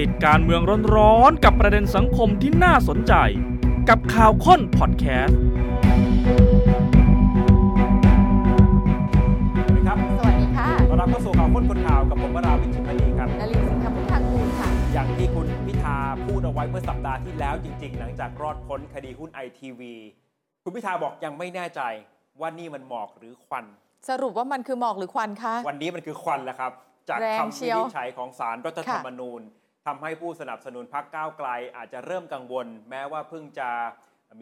ติดการเมืองร้อนๆกับประเด็นสังคมที่น่าสนใจ กับข่าวค้นพอดแคสต์สวัสดีครับสวัสดีค่ะต้อนรับเข้าสู่ข่าวค้นคนข่าวกับผมวราวิชิตมณีครับนลินสิงห์พุทธากูลค่ะ อย่างที่คุณพิธาพูดเอาไว้เมื่อสัปดาห์ที่แล้วจริง ๆ หลังจากรอดพ้นคดีหุ้นไอทีวีคุณพิธาบอกยังไม่แน่ใจว่านี่มันหมอกหรือควัน สรุปว่ามันคือหมอกหรือควันคะวันนี้มันคือควันแล้วครับ จากแรงคำเชีวิยวนิจฉัยของศาลรัฐธรรมนูญ ทำให้ผู้สนับสนุนพรรคก้าวไกล อาจจะเริ่มกังวล แม้ว่าเพิ่งจะ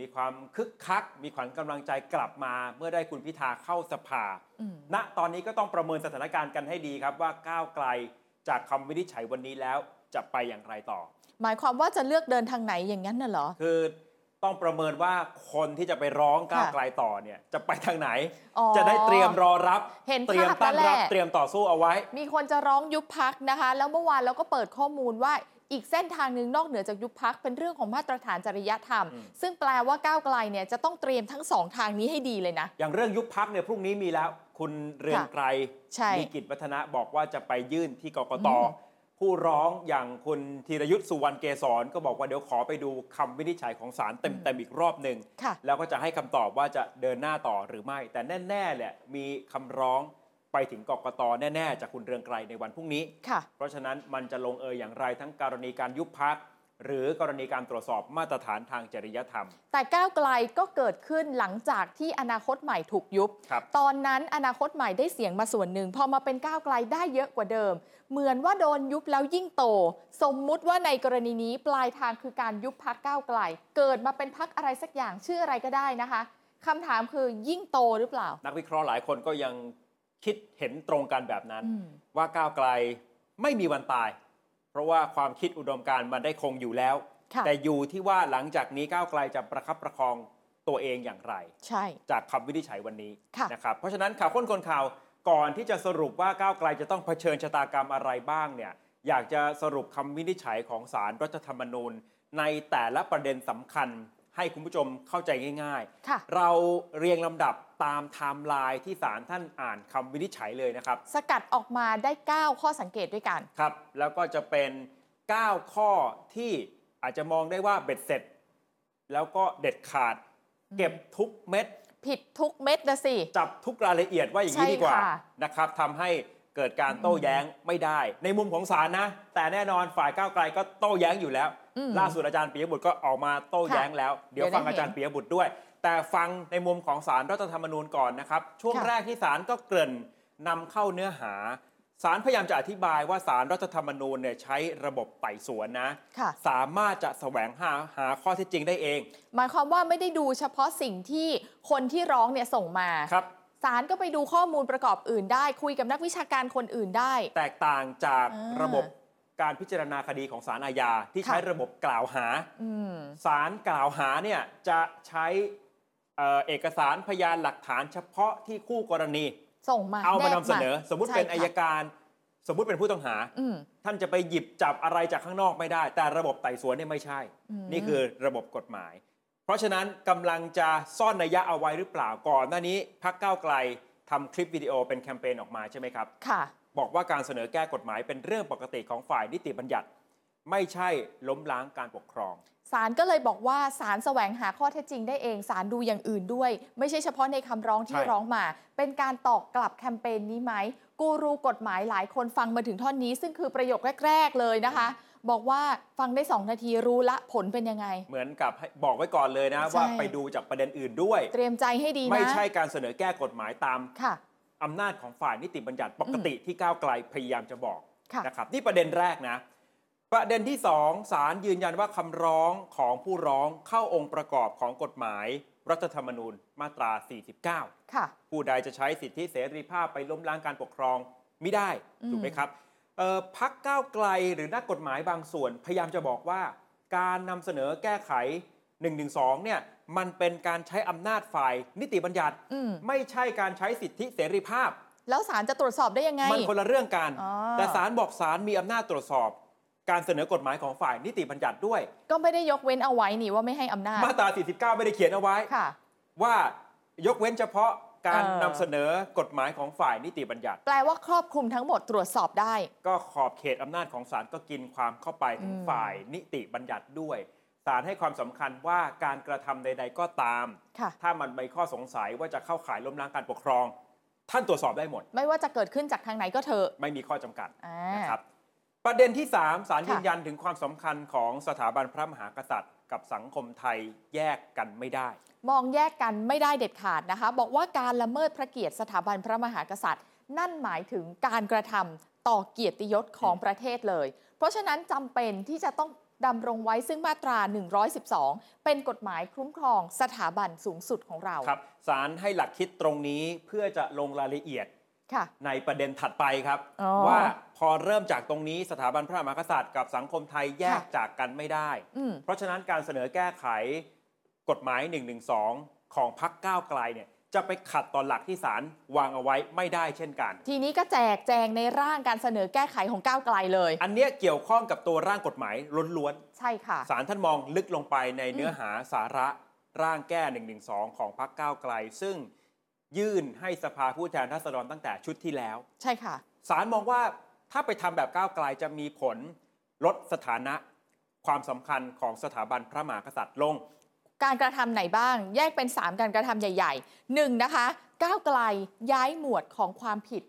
มีความคึกคัก มีขวัญกำลังใจกลับมา เมื่อได้คุณพิธาเข้าสภาอืมณตอนนี้ก็ต้องประเมินสถานการณ์กันให้ดีครับว่าก้าวไกลจากคำวินิจฉัยวันนี้แล้วจะไปอย่างไรต่อ หมายความว่าจะเลือกเดินทางไหนอย่างนั้นน่ะเหรอ คือ ต้องประเมินว่าคนที่จะไปร้องก้าวค่ะไกลต่อเนี่ยจะไปทางไหน อ๋อจะได้เตรียมรอรับเห็นเตรียมภาพตั้งแล้วแหรับละ เตรียมต่อสู้เอาไว้ มีคนจะร้องยุบพักนะคะ แล้วเมื่อวานเราก็เปิดข้อมูลว่าอีกเส้นทางหนึ่งนอกเหนือจากยุบพักเป็นเรื่องของมาตรฐานจริยธรรม อืม ซึ่งแปลว่าก้าวไกลเนี่ยจะต้องเตรียมทั้งสองทางนี้ให้ดีเลยนะ อย่างเรื่องยุบพักเนี่ยพรุ่งนี้มีแล้ว คุณเรืองไกรใช่ มีกิจวัฒนะบอกว่าจะไปยื่นที่กกตอืม ผู้ร้องอย่างคุณธีรยุทธ์สุวรรณเกษรก็บอกว่าเดี๋ยวขอไปดูคำวินิจฉัยของศาลเต็มๆอีกรอบหนึ่งค่ะแล้วก็จะให้คำตอบว่าจะเดินหน้าต่อหรือไม่ แต่แน่ๆแหละมีคำร้องไปถึงกกตแน่ ๆ จากคุณเรืองไกรในวันพรุ่งนี้ค่ะเพราะฉะนั้นมันจะลงเอยอย่างไรทั้งกรณีการยุบพัก หรือกรณีการตรวจสอบมาตรฐานทางจริยธรรม แต่ก้าวไกลก็เกิดขึ้นหลังจากที่อนาคตใหม่ถูกยุบ ครับ ตอนนั้นอนาคตใหม่ได้เสียงมาส่วนหนึ่ง พอมาเป็นก้าวไกลได้เยอะกว่าเดิม เหมือนว่าโดนยุบแล้วยิ่งโต สมมุติว่าในกรณีนี้ปลายทางคือการยุบพักก้าวไกล เกิดมาเป็นพักอะไรสักอย่างชื่ออะไรก็ได้นะคะคำถามคือยิ่งโตหรือเปล่า นักวิเคราะห์หลายคนก็ยังคิดเห็นตรงกันแบบนั้น อืม ว่าก้าวไกลไม่มีวันตายเพ ราะว่าความคิดอุดมการณ์มันได้คงอยู่แล้วค่ะแต่อยู่ที่ว่าหลังจากนี้ก้าวไกลจะประคับประคองตัวเองอย่างไร ใช่ จากคำวินิจฉัยวันนี้ค่ะนะครับเพราะฉะนั้นข่าวค้นคนข่าวก่อนที่จะสรุปว่าก้าวไกลจะต้องเผชิญชะตากรรมอะไรบ้างเนี่ยอยากจะสรุปคำวินิจฉัยของศาลรัฐธรรมนูญ ในแต่ละประเด็นสำคัญ ให้คุณผู้ชมเข้าใจง่ายค่ะๆ เราเรียงลำดับตามไทม์ไลน์ที่ศาลท่านอ่านคำวินิจฉัยเลยนะครับ สกัดออกมาได้ 9 ข้อสังเกตด้วยกัน ครับ แล้วก็จะเป็น 9 ข้อที่อาจจะมองได้ว่าเบ็ดเสร็จ แล้วก็เด็ดขาด เก็บทุกเม็ด ผิดทุกเม็ดนะสิ จับทุกรายละเอียดว่าอย่างนี้ใช่ดีกว่าค่ะ นะครับทำให้เกิดการโต้แย้งไม่ได้ ในมุมของศาลนะ แต่แน่นอนฝ่ายก้าวไกลก็โต้แย้งอยู่แล้วอืม ล่าสุดอาจารย์ปิยบุตรก็ออกมาโต้แย้งแล้ว เดี๋ยวเดี๋ยวได้ฟังอาจารย์ปิยบุตรด้วย แต่ฟังในมุมของศาลรัฐธรรมนูญก่อนนะครับ ช่วงค่ะแรกที่ศาลก็เกริ่นนำเข้าเนื้อหาศาลพยายามจะอธิบายว่าศาลรัฐธรรมนูญเนี่ยใช้ระบบไต่สวนนะค่ะสามารถจะแสวงหาหาข้อเท็จจริงได้เอง หมายความว่าไม่ได้ดูเฉพาะสิ่งที่คนที่ร้องเนี่ยส่งมาครับศาลก็ไปดูข้อมูลประกอบอื่นได้ คุยกับนักวิชาการคนอื่นได้ แตกต่างจากอ่าระบบ การพิจารณาคดีของศาลอาญาที่ใช้ค่ะระบบกล่าวหาอืมศาลกล่าวหาเนี่ยจะใช้เอ่อเอกสารพยานหลักฐานเฉพาะที่คู่กรณีส่งมาเอามาแนนำบเสนอ สมมุติเป็นใช่อายค่ะการ สมมุติเป็นผู้ต้องหาอืมท่านจะไปหยิบจับอะไรจากข้างนอกไม่ได้ แต่ระบบไต่สวนเนี่ยไม่ใช่อืมนี่คือระบบกฎหมาย เพราะฉะนั้นกำลังจะซ่อนนัยยะเอาไว้หรือเปล่าก่อนหน้านี้พักก้าวไกลทำคลิปวิดีโอเป็นแคมเปญออกมาใช่ไหมครับค่ะ บอกว่าการเสนอแก้กฎหมายเป็นเรื่องปกติของฝ่ายนิติบัญญัติ ไม่ใช่ล้มล้างการปกครองศาลก็เลยบอกว่าศาลแสวงหาข้อเท็จจริงได้เองศาลดูอย่างอื่นด้วย ไม่ใช่เฉพาะในคำร้องที่ใช่ร้องมา เป็นการตอกกลับแคมเปญนี้ไหมกูรูกฎหมายหลายคนฟังมาถึงท่อนนี้ ซึ่งคือประโยคแรก ๆ เลยนะคะ บอกว่าฟังได้ 2 นาทีรู้ละผลเป็นยังไง เหมือนกับให้บอกไว้ก่อนเลยนะใช่ว่าไปดูจากประเด็นอื่นด้วย เตรียมใจให้ดีนะไม่ใช่การเสนอแก้กฎหมายตามค่ะ อำนาจของฝ่ายนิติบัญญัติปกติที่ก้าวไกลพยายามจะบอกค่ะนะครับนี่ประเด็นแรกนะ ประเด็นที่สองศาลยืนยันว่าคำร้องของผู้ร้องเข้าองค์ประกอบของกฎหมาย รัฐธรรมนูญมาตรา 49 ค่ะ ผู้ใดจะใช้สิทธิเสรีภาพไปล้มล้างการปกครองไม่ได้อืมถูกไหมครับเอ่อพักก้าวไกลหรือนักกฎหมายบางส่วน พยายามจะบอกว่า การนำเสนอแก้ไข112เนี่ย มันเป็นการใช้อำนาจฝ่ายนิติบัญญัติ อืมไม่ใช่การใช้สิทธิเสรีภาพ แล้วศาลจะตรวจสอบได้ยังไง มันคนละเรื่องกัน อ๋อ แต่ศาลบอกศาลมีอำนาจตรวจสอบ การเสนอกฎหมายของฝ่ายนิติบัญญัติด้วย ก็ไม่ได้ยกเว้นเอาไว้นี่ว่าไม่ให้อำนาจมาตรา 49 ไม่ได้เขียนเอาไว้ ค่ะ ว่ายกเว้นเฉพาะการเออ นำเสนอกฎหมายของฝ่ายนิติบัญญัติ แปลว่าครอบคลุมทั้งหมดตรวจสอบได้ ก็ขอบเขตอำนาจของศาลก็กินความเข้าไปถึงอืม ฝ่ายนิติบัญญัติด้วย ศาลให้ความสำคัญว่าการกระทำใด ๆ ก็ตามค่ะถ้ามันมีข้อสงสัยว่าจะเข้าข่ายล้มล้างการปกครอง ท่านตรวจสอบได้หมด ไม่ว่าจะเกิดขึ้นจากทางไหนก็เถอะ ไม่มีข้อจำกัดอ่านะครับ ประเด็นที่ 3 สารค่ะยืนยันถึงความสำคัญของสถาบันพระมหากษัตริย์ กับสังคมไทยแยกกันไม่ได้ มองแยกกันไม่ได้เด็ดขาดนะคะ บอกว่าการละเมิดพระเกียรติสถาบันพระมหากษัตริย์ นั่นหมายถึงการกระทำต่อเกียรติยศของประเทศเลย เพราะฉะนั้นจำเป็นที่จะต้อง ดำรงไว้ซึ่งมาตรา 112 เป็นกฎหมายคุ้มครองสถาบันสูงสุดของเราครับศาลให้หลักคิดตรงนี้เพื่อจะลงรายละเอียดค่ะในประเด็นถัดไปครับอ๋อว่าพอเริ่มจากตรงนี้สถาบันพระมหากษัตริย์กับสังคมไทยแยกค่ะจากกันไม่ได้อืมเพราะฉะนั้นการเสนอแก้ไขกฎหมาย 112 ของพักก้าวไกลเนี่ย จะไปขัดต่อหลักที่ศาลวางเอาไว้ไม่ได้เช่นกัน ทีนี้ก็แจกแจงในร่างการเสนอแก้ไขของก้าวไกลเลย อันเนี้ยเกี่ยวข้องกับตัวร่างกฎหมายล้วนใช่ค่ะๆศาลท่านมองลึกลงไปในเนื้อหาสาระร่างแก้ 112 ของพักก้าวไกล ซึ่งยื่นให้สภาผู้แทนราษฎรตั้งแต่ชุดที่แล้ว ใช่ค่ะ ศาลมองว่าถ้าไปทำแบบก้าวไกลจะมีผลลดสถานะความสำคัญของสถาบันพระมหากษัตริย์ลง การกระทำไหนบ้าง แยกเป็น 3 การกระทำใหญ่ๆหนึ่งนะคะก้าวไกลย้ายหมวดของความผิด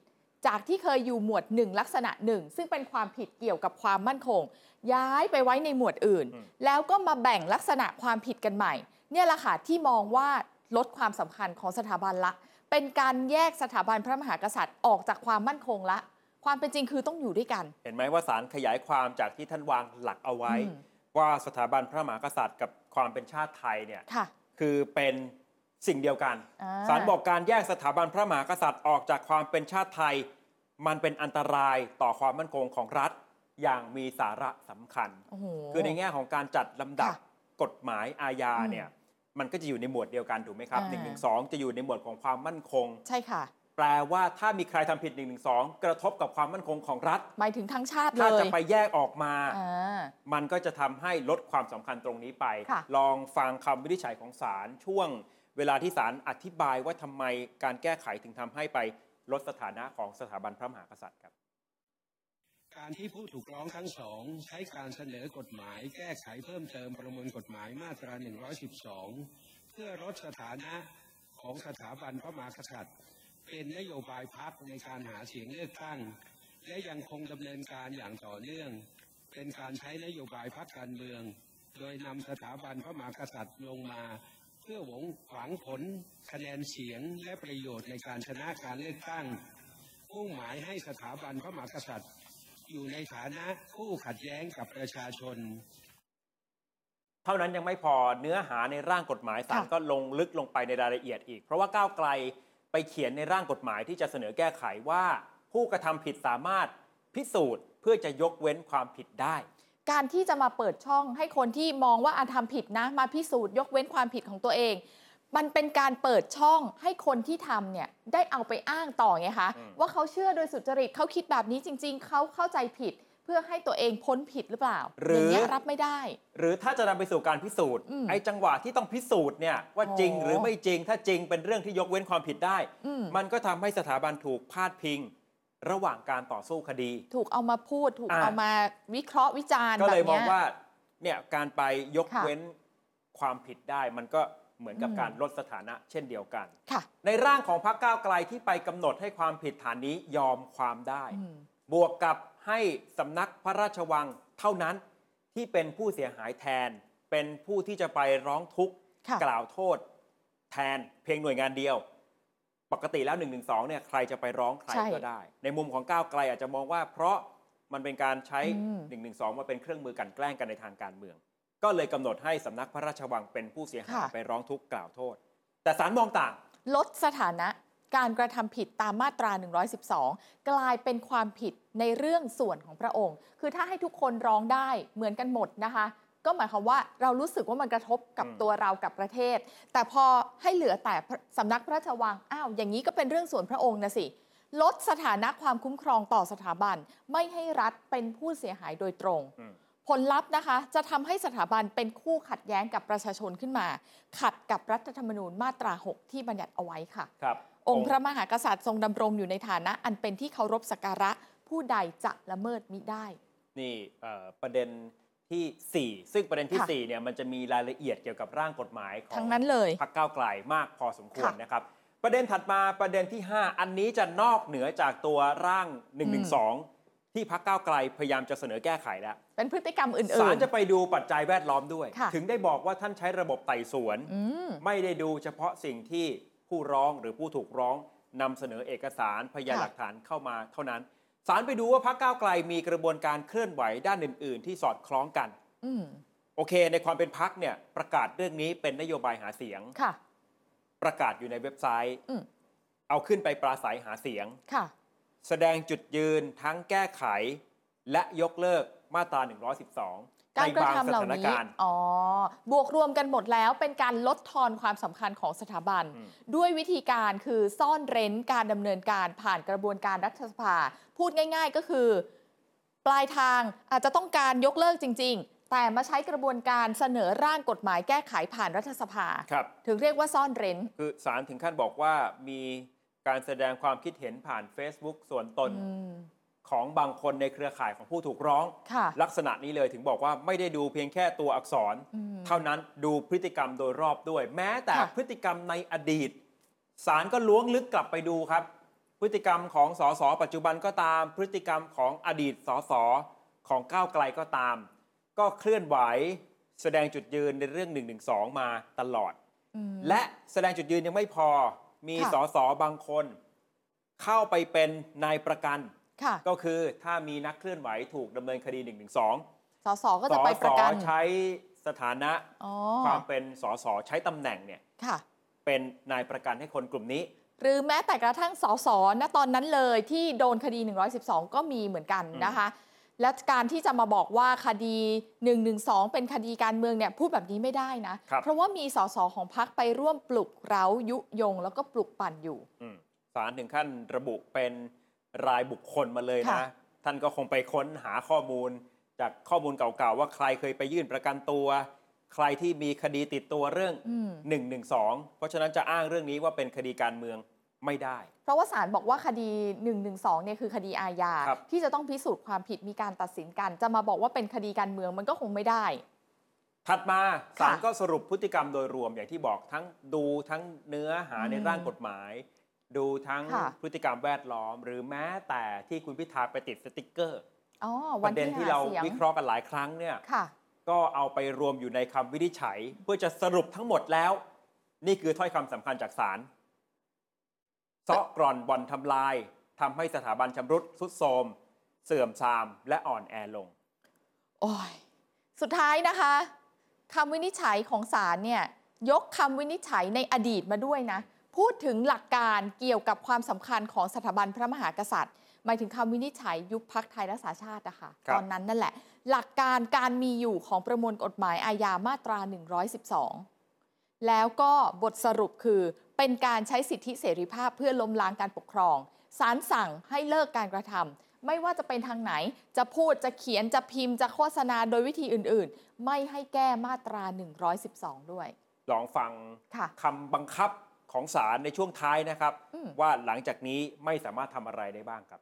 จากที่เคยอยู่หมวด 1 ลักษณะหนึ่งซึ่งเป็นความผิดเกี่ยวกับความมั่นคง ย้ายไปไว้ในหมวดอื่นอืมแล้วก็มาแบ่งลักษณะความผิดกันใหม่ เนี่ยแหละค่ะที่มองว่าลดความสำคัญของสถาบันละ เป็นการแยกสถาบันพระมหากษัตริย์ออกจากความมั่นคงละ ความเป็นจริงคือต้องอยู่ด้วยกัน เห็นไหมว่าศาลขยายความจากที่ท่านวางหลักเอาไว้อืมว่าสถาบันพระมหากษัตริย์กับ ความเป็นชาติไทยเนี่ยค่ะ คือเป็นสิ่งเดียวกันอ่า ศาลบอกการแยกสถาบันพระมหากษัตริย์ออกจากความเป็นชาติไทย มันเป็นอันตรายต่อความมั่นคงของรัฐ อย่างมีสาระสำคัญ โอ้โห คือในแง่ของการจัดลำดับค่ะกฎหมายอาญาอืมเนี่ยมันก็จะอยู่ในหมวดเดียวกันถูกไหมครับอ่า1นึจะอยู่ในหมวดของความมั่นคง ใช่ค่ะ แปลว่าถ้ามีใครทำผิด1นึกระทบกับความมั่นคงของรัฐ หมายถึงทั้งชาติเลถ้ายจะไปแยกออกมาอ่ามันก็จะทำให้ลดความสำคัญตรงนี้ไปค่ะลองฟังคำวินิจฉัยของศาลช่วง เวลาที่ศาลอธิบายว่าทำไมการแก้ไขถึงทำให้ไปลดสถานะของสถาบันพระมหากษัตริย์ครับการที่ผู้ถูกร้องทั้งสองใช้การเสนอกฎหมาย แก้ไขเพิ่มเติมประมวลกฎหมายมาตรา 112 เพื่อลดสถานะของสถาบันพระมหากษัตริย์ เป็นนโยบายพักในการหาเสียงเลือกตั้ง และยังคงดำเนินการอย่างต่อเนื่อง เป็นการใช้นโยบายพักการเมือง โดยนำสถาบันพระมหากษัตริย์ลงมา เพื่อหวงหวังผล คะแนนเสียงและประโยชน์ในการชนะการเลือกตั้งมุ่งหมายให้สถาบันพระมหากษัตริย์ อยู่ในฐานะคู่ขัดแย้งกับประชาชนเท่านั้นยังไม่พอเนื้อหาในร่างกฎหมายศาลก็ลงลึกลงไปในรายละเอียดอีก เพราะว่าก้าวไกล ไปเขียนในร่างกฎหมายที่จะเสนอแก้ไขว่า ผู้กระทำผิดสามารถพิสูจน์ เพื่อจะยกเว้นความผิดได้ การที่จะมาเปิดช่องให้คนที่มองว่าอาทำผิดนะ มาพิสูจน์ยกเว้นความผิดของตัวเอง มันเป็นการเปิดช่องให้คนที่ทำเนี่ยได้เอาไปอ้างต่อไงคะอืมว่าเขาเชื่อโดยสุจริตเขาคิดแบบนี้จริง ๆเขาเข้าใจผิดเพื่อให้ตัวเองพ้นผิดหรือเปล่าหรืออย่างเงี้ยรับไม่ได้ หรือถ้าจะนำไปสู่การพิสูจน์อืมไอ้จังหวะที่ต้องพิสูจน์เนี่ยว่าจริงอ๋อหรือไม่จริง ถ้าจริงเป็นเรื่องที่ยกเว้นความผิดได้อืมมันก็ทำให้สถาบันถูกพาดพิง ระหว่างการต่อสู้คดี ถูกเอามาพูดถูกอ่าเอามาวิเคราะห์วิจารณ์ก็เลยแบบมองนี้ว่าเนี่ยการไปยกค่ะเว้นความผิดได้ มันก็เหมือนกับอืมการลดสถานะเช่นเดียวกันค่ะในร่างของพรรคก้าวไกลที่ไปกำหนดให้ความผิดฐานนี้ยอมความได้อืมบวกกับ ให้สำนักพระราชวังเท่านั้นที่เป็นผู้เสียหายแทน เป็นผู้ที่จะไปร้องทุกข์ค่ะกล่าวโทษ แทนเพียงหน่วยงานเดียว ปกติแล้ว1นึเนี่ยใครจะไปร้องใครใช่ก็ได้ ในมุมของก้าวไกลอาจจะมองว่า เพราะมันเป็นการใช้อืม1นึมาเป็นเครื่องมือกลันแกล้งกันในทางการเมือง ก็เลยกำหนดให้สำนักพระราชวังเป็นผู้เสียหายค่ะไปร้องทุกข์กล่าวโทษ แต่ศาลมองต่างลดสถานะ การกระทำผิดตามมาตรา 112 กลายเป็นความผิดในเรื่องส่วนของพระองค์ คือถ้าให้ทุกคนร้องได้เหมือนกันหมดนะคะ ก็หมายความว่าเรารู้สึกว่ามันกระทบกับอืมตัวเรากับประเทศ แต่พอให้เหลือแต่พระสำนักพระราชวัง อ้าว อย่างนี้ก็เป็นเรื่องส่วนพระองค์นะสิ ลดสถานะความคุ้มครองต่อสถาบัน ไม่ให้รัฐเป็นผู้เสียหายโดยตรงอืมผลลัพธ์นะคะ จะทำให้สถาบันเป็นคู่ขัดแย้งกับประชาชนขึ้นมา ขัดกับรัฐธรรมนูญมาตรา 6 ที่บัญญัติเอาไว้ค่ะ ครับ องค์พระมหากษัตริย์ทรงดำรงอยู่ในฐานะ อันเป็นที่เคารพสักการะผู้ใดจะละเมิดมิได้ นี่เอ่อประเด็นทีสี่ 4 ซึ่งประเด็นที่ ค่ะ4 เนี่ยมันจะมีรายละเอียดเกี่ยวกับร่างกฎหมายของทั้งนั้นเลยพรรคก้าวไกลมากพอสมควรค่ะ นะครับ ประเด็นถัดมาประเด็นที่ 5 อันนี้จะนอกเหนือจากตัวร่าง 112 ที่พรรคก้าวไกลพยายามจะเสนอแก้ไขแล้ว เป็นพฤติกรรมอื่ศาลนจะไปดูปัจจัยแวดล้อมด้วย ค่ะ ถึงได้บอกว่าท่านใช้ระบบไต่สวนๆอืม ไม่ได้ดูเฉพาะสิ่งที่ ผู้ร้องหรือผู้ถูกร้องนำเสนอเอกสารพยานค่ะหลักฐานเข้ามาเท่านั้นศาลไปดูว่าพรรคก้าวไกลมีกระบวนการเคลื่อนไหวด้านอื่น ๆ ที่สอดคล้องกันอืมโอเค ในความเป็นพักเนี่ยประกาศเรื่องนี้เป็นนโยบายหาเสียงค่ะ ประกาศอยู่ในเว็บไซต์อืมเอาขึ้นไปปราศัยหาเสียงค่ะ แสดงจุดยืนทั้งแก้ไข และยกเลิกมาตรา 112 การในกระบางทำสเหล่าถานนี้การณ์อ๋อบวกรวมกันหมดแล้วเป็นการลดทอนความสำคัญของสถาบันอืมด้วยวิธีการคือซ่อนเร้นการดำเนินการผ่านกระบวนการรัฐสภา พูดง่าย ๆ ก็คือ ปลายทางอาจจะต้องการยกเลิกจริง ๆ แต่มาใช้กระบวนการเสนอร่างกฎหมายแก้ไขผ่านรัฐสภาครับถึงเรียกว่าซ่อนเร้น คือศาลถึงขั้นบอกว่ามีการแสดงความคิดเห็นผ่าน Facebook ส่วนตนอืม ของบางคนในเครือข่ายของผู้ถูกร้องค่ะลักษณะนี้เลยถึงบอกว่าไม่ได้ดูเพียงแค่ตัวอักษรอืมเท่านั้นดูพฤติกรรมโดยรอบด้วย แม้แต่ค่ะพฤติกรรมในอดีตศาลก็ล้วงลึกกลับไปดูครับ พฤติกรรมของสสปัจจุบันก็ตาม พฤติกรรมของอดีตสสของก้าวไกลก็ตาม ก็เคลื่อนไหวแสดงจุดยืนในเรื่อง112มาตลอดอืมและแสดงจุดยืนยังไม่พอมีค่ะสสบางคน เข้าไปเป็นนายประกันค่ะ ก็คือถ้ามีนักเคลื่อนไหวถูกดำเนินคดี112สสก็จะไปประกันสใช้สถานะอ๋อความเป็นสสใช้ตำแหน่งเนี่ยค่ะเป็นนายประกันให้คนกลุ่มนี้ หรือแม้แต่กระทั่งสสณตอนนั้นเลยที่โดนคดี 112 ก็มีเหมือนกันอืมนะคะ และการที่จะมาบอกว่าคดี 112 เป็นคดีการเมืองเนี่ยพูดแบบนี้ไม่ได้นะครับเพราะว่ามีสสของพรรคไปร่วมปลุกเร้ายุยง แล้วก็ปลุกปั่นอยู่อืมศาลถึงขั้นระบุเป็น รายบุคคลมาเลยค่ะนะท่านก็คงไปค้นหาข้อมูล จากข้อมูลเก่าๆ ว่าใครเคยไปยื่นประกันตัว ใครที่มีคดีติดตัวเรื่อง อืม 112 เพราะฉะนั้นจะอ้างเรื่องนี้ว่าเป็นคดีการเมืองไม่ได้ เพราะว่าศาลบอกว่าคดี 112เนี่ยคือคดีอาญาครับ ที่จะต้องพิสูจน์ความผิดมีการตัดสินกัน จะมาบอกว่าเป็นคดีการเมืองมันก็คงไม่ได้ ถัดมาศาลค่ะก็สรุปพฤติกรรมโดยรวมอย่างที่บอกทั้งดูทั้งเนื้อหาในอืม ร่างกฎหมาย ดูทั้งค่ะ พฤติกรรมแวดล้อม หรือแม้แต่ที่คุณพิธาไปติดสติกเกอร์ อ๋อปวันระเด็นที่ที่หาเราเสียงวิเคราะห์กันหลายครั้งเนี่ย ค่ะ ก็เอาไปรวมอยู่ในคำวินิจฉัย เพื่อจะสรุปทั้งหมดแล้ว นี่คือถ้อยคำสำคัญจากศาลเซาะกร่อนบ่อนทำลายทำให้สถาบันชำรุดทรุดโทรม เสื่อมทรามและอ่อนแอลง โอ้ยสุดท้ายนะคะคำวินิจฉัยของศาลเนี่ยยกคำวินิจฉัยในอดีตมาด้วยนะ พูดถึงหลักการเกี่ยวกับความสำคัญของสถาบันพระมหากษัตริย์หมายถึงคำวินิจฉัยยุบพักไทยรักษาชาตินะคะครับตอนนั้นนั่นแหละ หลักการการมีอยู่ของประมวลกฎหมายอาญามาตรา 112 แล้วก็บทสรุปคือเป็นการใช้สิทธิเสรีภาพเพื่อล้มล้างการปกครองศาลสั่งให้เลิกการกระทำไม่ว่าจะเป็นทางไหน จะพูดจะเขียนจะพิมพ์จะโฆษณาโดยวิธีอื่น ๆ ไม่ให้แก้มาตรา 112 ด้วย ลองฟังค่ะคำบังคับ ของศาลในช่วงท้ายนะครับอืมว่าหลังจากนี้ไม่สามารถทำอะไรได้บ้างครับ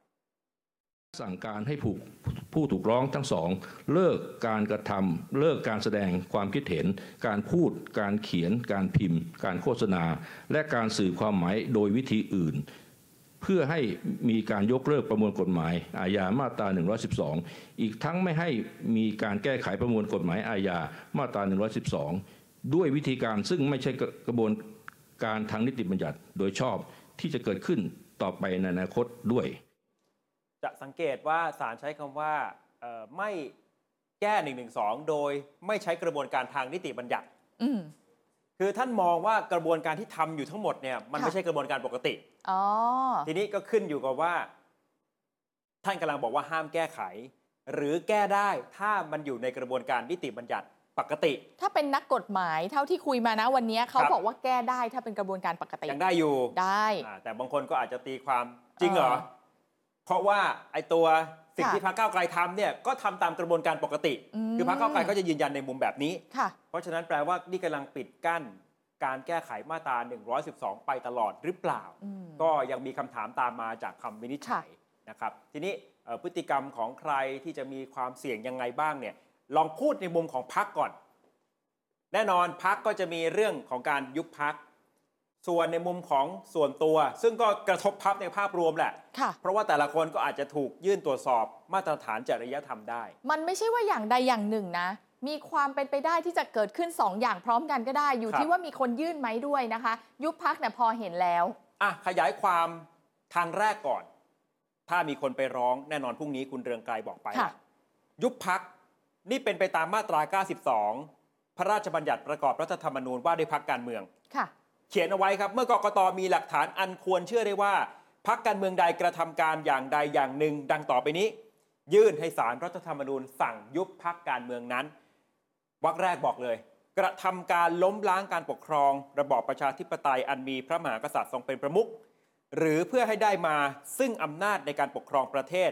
สั่งการให้ผู้ผู้ถูกร้องทั้งสอง เลิกการกระทำเลิกการแสดงความคิดเห็น การพูด การเขียน การพิมพ์ การโฆษณา และการสื่อความหมายโดยวิธีอื่น เพื่อให้มีการยกเลิกประมวลกฎหมาย อาญามาตรา 112 อีกทั้งไม่ให้มีการแก้ไขประมวลกฎหมายอาญามาตรา 112 ด้วยวิธีการซึ่งไม่ใช่กระบวน การทางนิติบัญญัติโดยชอบที่จะเกิดขึ้นต่อไปในอนาคตด้วย จะสังเกตว่าศาลใช้คำว่าเอ่อไม่แก้1นึโดยไม่ใช้กระบวนการทางนิติบัญญัติอืมคือท่านมองว่ากระบวนการที่ทำอยู่ทั้งหมดเนี่ยมันค่ะไม่ใช่กระบวนการปกติอ๋อทีนี้ก็ขึ้นอยู่กับว่า ท่านกำลังบอกว่าห้ามแก้ไข หรือแก้ได้ถ้ามันอยู่ในกระบวนการนิติบัญญัติ ปกติ ถ้าเป็นนักกฎหมายเท่าที่คุยมานะวันนี้เขาครับบอกว่าแก้ได้ถ้าเป็นกระบวนการปกติยังได้อยู่ได้อ่าแต่บางคนก็อาจจะตีความจริงเหรอเออเพราะว่าไอ้ตัวสิ่งค่ะที่พรรคก้าวไกลทำเนี่ยก็ทำตามกระบวนการปกติอืมคือพรรคก้าวไกลก็จะยืนยันในมุมแบบนี้ค่ะเพราะฉะนั้นแปลว่านี่กำลังปิดกั้น การแก้ไขมาตรา 112 ไปตลอดหรือเปล่าอืมก็ยังมีคำถามตามมาจากคำวินิจฉัยนะครับ ทีนี้เอ่อพฤติกรรมของใครที่จะมีความเสี่ยงยังไงบ้างเนี่ย ลองพูดในมุมของพักก่อน แน่นอนพักก็จะมีเรื่องของการยุบพัก ส่วนในมุมของส่วนตัว ซึ่งก็กระทบพับในภาพรวมแหละค่ะเพราะว่าแต่ละคนก็อาจจะถูกยื่นตรวจสอบมาตรฐานจริยธรรมได้ มันไม่ใช่ว่าอย่างใดอย่างหนึ่งนะมีความเป็นไปได้ที่จะเกิดขึ้น 2 อย่างพร้อมกันก็ได้ อยู่ครับที่ว่ามีคนยื่นไหมด้วยนะคะ ยุบพักเนี่ยพอเห็นแล้วอะขยายความทางแรกก่อน ถ้ามีคนไปร้องแน่นอนพรุ่งนี้คุณเรืองไกรบอกไปค่ะยุบพัก นี่เป็นไปตามมาตรา 92 พระราชบัญญัติประกอบรัฐธรรมนูญว่าด้วยพักการเมือง ค่ะ เขียนเอาไว้ครับ เมื่อกกตมีหลักฐานอันควรเชื่อได้ว่าพักการเมืองใดกระทำการอย่างใดอย่างหนึ่ง ดังต่อไปนี้ ยื่นให้สารรัฐธรรมนูญสั่งยุบพักการเมืองนั้นวรรคแรกบอกเลย กระทำการล้มล้างการปกครอง ระบอบประชาธิปไตยอันมีพระมหากษัตริย์ทรงเป็นประมุขหรือเพื่อให้ได้มาซึ่งอำนาจในการปกครองประเทศ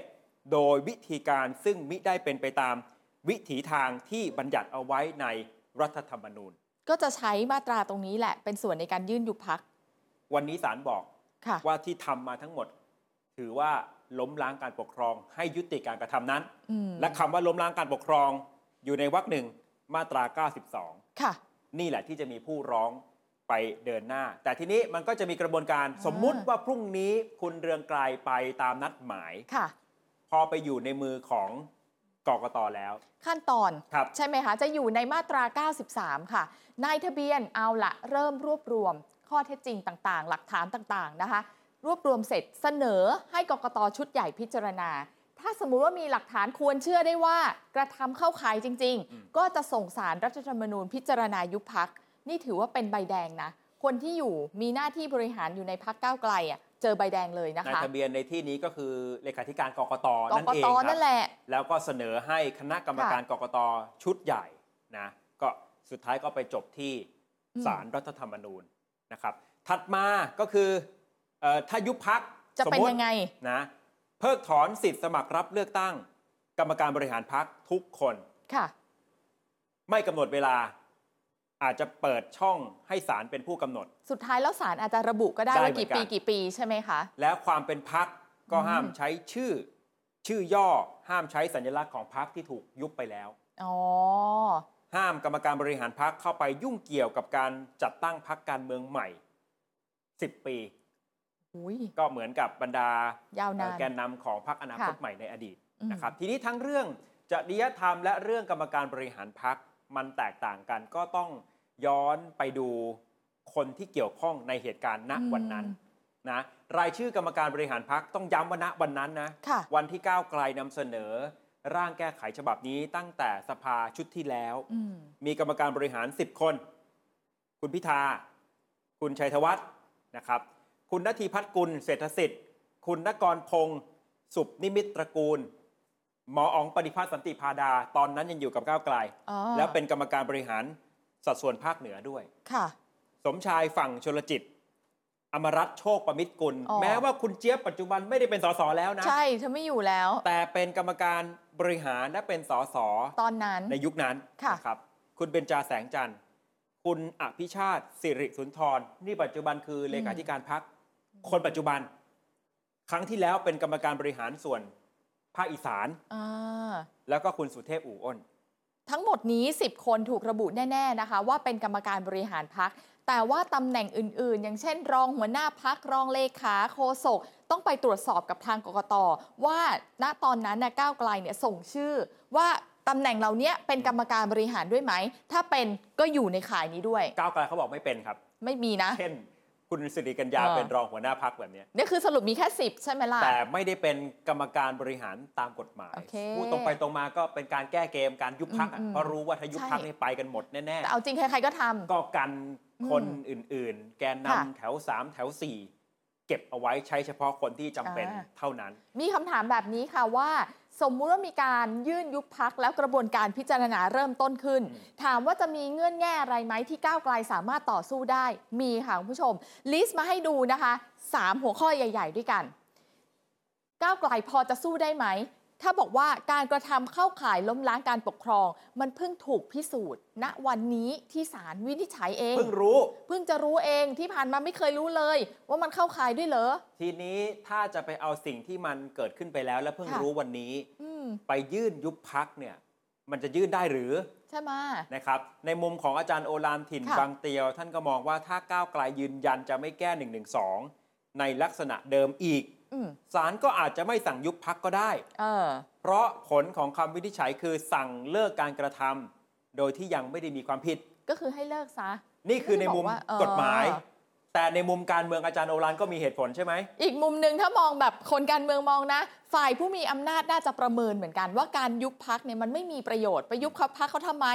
โดยวิธีการซึ่งมิได้เป็นไปตาม วิถีทางที่บัญญัติเอาไว้ในรัฐธรรมนูญ ก็จะใช้มาตราตรงนี้แหละ เป็นส่วนในการยื่นยุบพัก วันนี้ศาลบอกค่ะว่าที่ทำมาทั้งหมด ถือว่าล้มล้างการปกครอง ให้ยุติการกระทำนั้นอืมและคำว่าล้มล้างการปกครอง อยู่ในวรรคหนึ่งมาตรา 92 ค่ะ นี่แหละที่จะมีผู้ร้องไปเดินหน้า แต่ทีนี้มันก็จะมีกระบวนการอ่าสมมุติว่าพรุ่งนี้คุณเรืองไกลไปตามนัดหมายค่ะ พอไปอยู่ในมือของ กกตแล้ว ขั้นตอนครับใช่ไหมคะ จะอยู่ในมาตรา 93 ค่ะ นายทะเบียนเอาละเริ่มรวบรวม ข้อเท็จจริงต่างๆ หลักฐานต่างๆนะคะ รวบรวมเสร็จเสนอให้กกตชุดใหญ่พิจารณา ถ้าสมมุติว่ามีหลักฐานควรเชื่อได้ว่ากระทำเข้าข่ายจริงอืมๆก็จะส่งสารรัฐธรรมนูญพิจารณายุบพักนี่ถือว่าเป็นใบแดงนะคนที่อยู่มีหน้าที่บริหารอยู่ในพักก้าวไกลอะ เจอใบแดงเลยนะนายคะทะเบียนในที่นี้ก็คือเลขาธิการกกตกนั่นกเองตครันั่นบแหละแล้วก็เสนอให้คณะกรรมการกกตชุดใหญ่นะก็สุดท้ายก็ไปจบที่อืมศาลรัฐธรรมนูญนะครับ ถัดมาก็คือเออถ้ายุบพักจะเป็นยังไงนะเพิกถอนสิทธิ์สมัครรับเลือกตั้ง กรรมการบริหารพักทุกคนค่ะ ไม่กำหนดเวลา อาจจะเปิดช่องให้ศาลเป็นผู้กำหนด สุดท้ายแล้วศาลอาจจะระบุก็ได้ได้ว่าเหมืกี่อนกันปีกี่ปีใช่ไหมคะ แล้วความเป็นพักก็อืมห้ามใช้ชื่อ ชื่อย่อห้ามใช้สัญลักษณ์ของพักที่ถูกยุบไปแล้วอ๋อห้ามกรรมการบริหารพักเข้าไปยุ่งเกี่ยวกับการจัดตั้งพักการเมืองใหม่ 10 ปีอุ้ยก็เหมือนกับบรรดายาวนานแกนนำของพรรคอนาคตค่ะใหม่ในอดีตอืมนะครับทีนี้ทั้งเรื่องจริยธรรมและเรื่องกรรมการบริหารพัก มันแตกต่างกันก็ต้องย้อนไปดูคนที่เกี่ยวข้องในเหตุการณ์ณวันนั้นนะรายชื่อกรรมการบริหารพักต้องย้ำว่าณวันนั้นนะค่ะวันที่ก้าวไกลนำเสนอ ร่างแก้ไขฉบับนี้ตั้งแต่สภาชุดที่แล้วอืมมีกรรมการบริหาร 10 คน คุณพิธา คุณชัยธวัฒน์นะครับ คุณนาทีพัฒน์กุลเศรษฐสิทธิ์ คุณนกรพงศ์สุบนิมิตรตระกูล หมออ๋องปฏิภาสสันติพาดา ตอนนั้นยังอยู่กับก้าวไกล อ๋อแล้วเป็นกรรมการบริหารสัดส่วนภาคเหนือด้วย ค่ะ สมชายฝั่งชลจิต อมรัตน์โชคประมิตรกุล อ๋อ แม้ว่าคุณเจี๊ยบปัจจุบันไม่ได้เป็นสสแล้วนะ ใช่เธอไม่อยู่แล้ว แต่เป็นกรรมการบริหารและเป็นสสตอนนั้น ในยุคนั้นค่ะ นะครับ คุณเบญจาแสงจันทร์คุณอภิชาติสิริสุนทร นี่ปัจจุบันคือเลขาธิการพัก คนปัจจุบัน ครั้งที่แล้วเป็นกรรมการบริหารส่วน ภาคอีสานอ่าแล้วก็คุณสุเทพอู่อ้น ทั้งหมดนี้ 10 คนถูกระบุแน่ ๆนะคะ ว่าเป็นกรรมการบริหารพัก แต่ว่าตำแหน่งอื่น ๆ อย่างเช่น รองหัวหน้าพักรองเลขาโฆษกต้องไปตรวจสอบกับทางกกตว่าณตอนนั้นนะก้าวไกลเนี่ยส่งชื่อว่าตำแหน่งเหล่านี้เป็นกรรมการบริหารด้วยไหม ถ้าเป็นก็อยู่ในข่ายนี้ด้วย ก้าวไกลเขาบอกไม่เป็นครับ ไม่มีนะ เช่น คุณสิริกัญญาเออ เป็นรองหัวหน้าพักแบบเนี้ยนี่คือสรุปมีแค่ 10 ใช่ไหมล่ะ แต่ไม่ได้เป็นกรรมการบริหารตามกฎหมาย โอเคพูดตรงไปตรงมาก็เป็นการแก้เกมการยุบพักอืมเพราะรู้ว่าถ้ายุบใช่ พักนี่ไปกันหมดแน่แต่เอาจริงใครๆก็ทำ ๆก็กันคนอืมอื่นๆ แกนค่ะนำแถว 3 แถว 4 เก็บเอาไว้ใช้เฉพาะคนที่จำเป็นอ่า เท่านั้น มีคำถามแบบนี้ค่ะว่า สมมุติว่ามีการยื่นยุบพักแล้วกระบวนการพิจารณาเริ่มต้นขึ้นอืมถามว่าจะมีเงื่อนแง่อะไรไหมที่ก้าวไกลสามารถต่อสู้ได้มีค่ะคุณผู้ชม ลิสต์มาให้ดูนะคะ 3 หัวข้อใหญ่ ๆ ด้วยกัน ก้าวไกลพอจะสู้ได้ไหม ถ้าบอกว่าการกระทำเข้าข่ายล้มล้างการปกครอง มันเพิ่งถูกพิสูจน์ ณวันนี้ที่ศาลวินิจฉัยเองเพิ่งรู้ เพิ่งจะรู้เองที่ผ่านมาไม่เคยรู้เลย ว่ามันเข้าข่ายด้วยเหรอ ทีนี้ถ้าจะไปเอาสิ่งที่มันเกิดขึ้นไปแล้ว และเพิ่งค่ะรู้วันนี้อืมไปยื่นยุบพักเนี่ย มันจะยื่นได้หรือ ใช่ไหมนะครับ ในมุมของอาจารย์โอลานถิ่นค่ะบางเตียว ท่านก็มองว่าถ้าก้าวไกลยืนยันจะไม่แก้1นึในลักษณะเดิมอีกอืม ศาลก็อาจจะไม่สั่งยุบพักก็ได้เออเพราะผลของคำวินิจฉัยคือสั่งเลิกการกระทำโดยที่ยังไม่ได้มีความผิด ก็คือให้เลิกซะ นี่คือในมุมบอกว่าเออกฎหมาย แต่ในมุมการเมืองอาจารย์โอลานก็มีเหตุผลใช่ไหม อีกมุมหนึ่งถ้ามองแบบคนการเมืองมองนะ ฝ่ายผู้มีอำนาจน่าจะประเมินเหมือนกันว่าการยุบพักเนี่ยมันไม่มีประโยชน์ไปยุบเขาพักเขาทำไม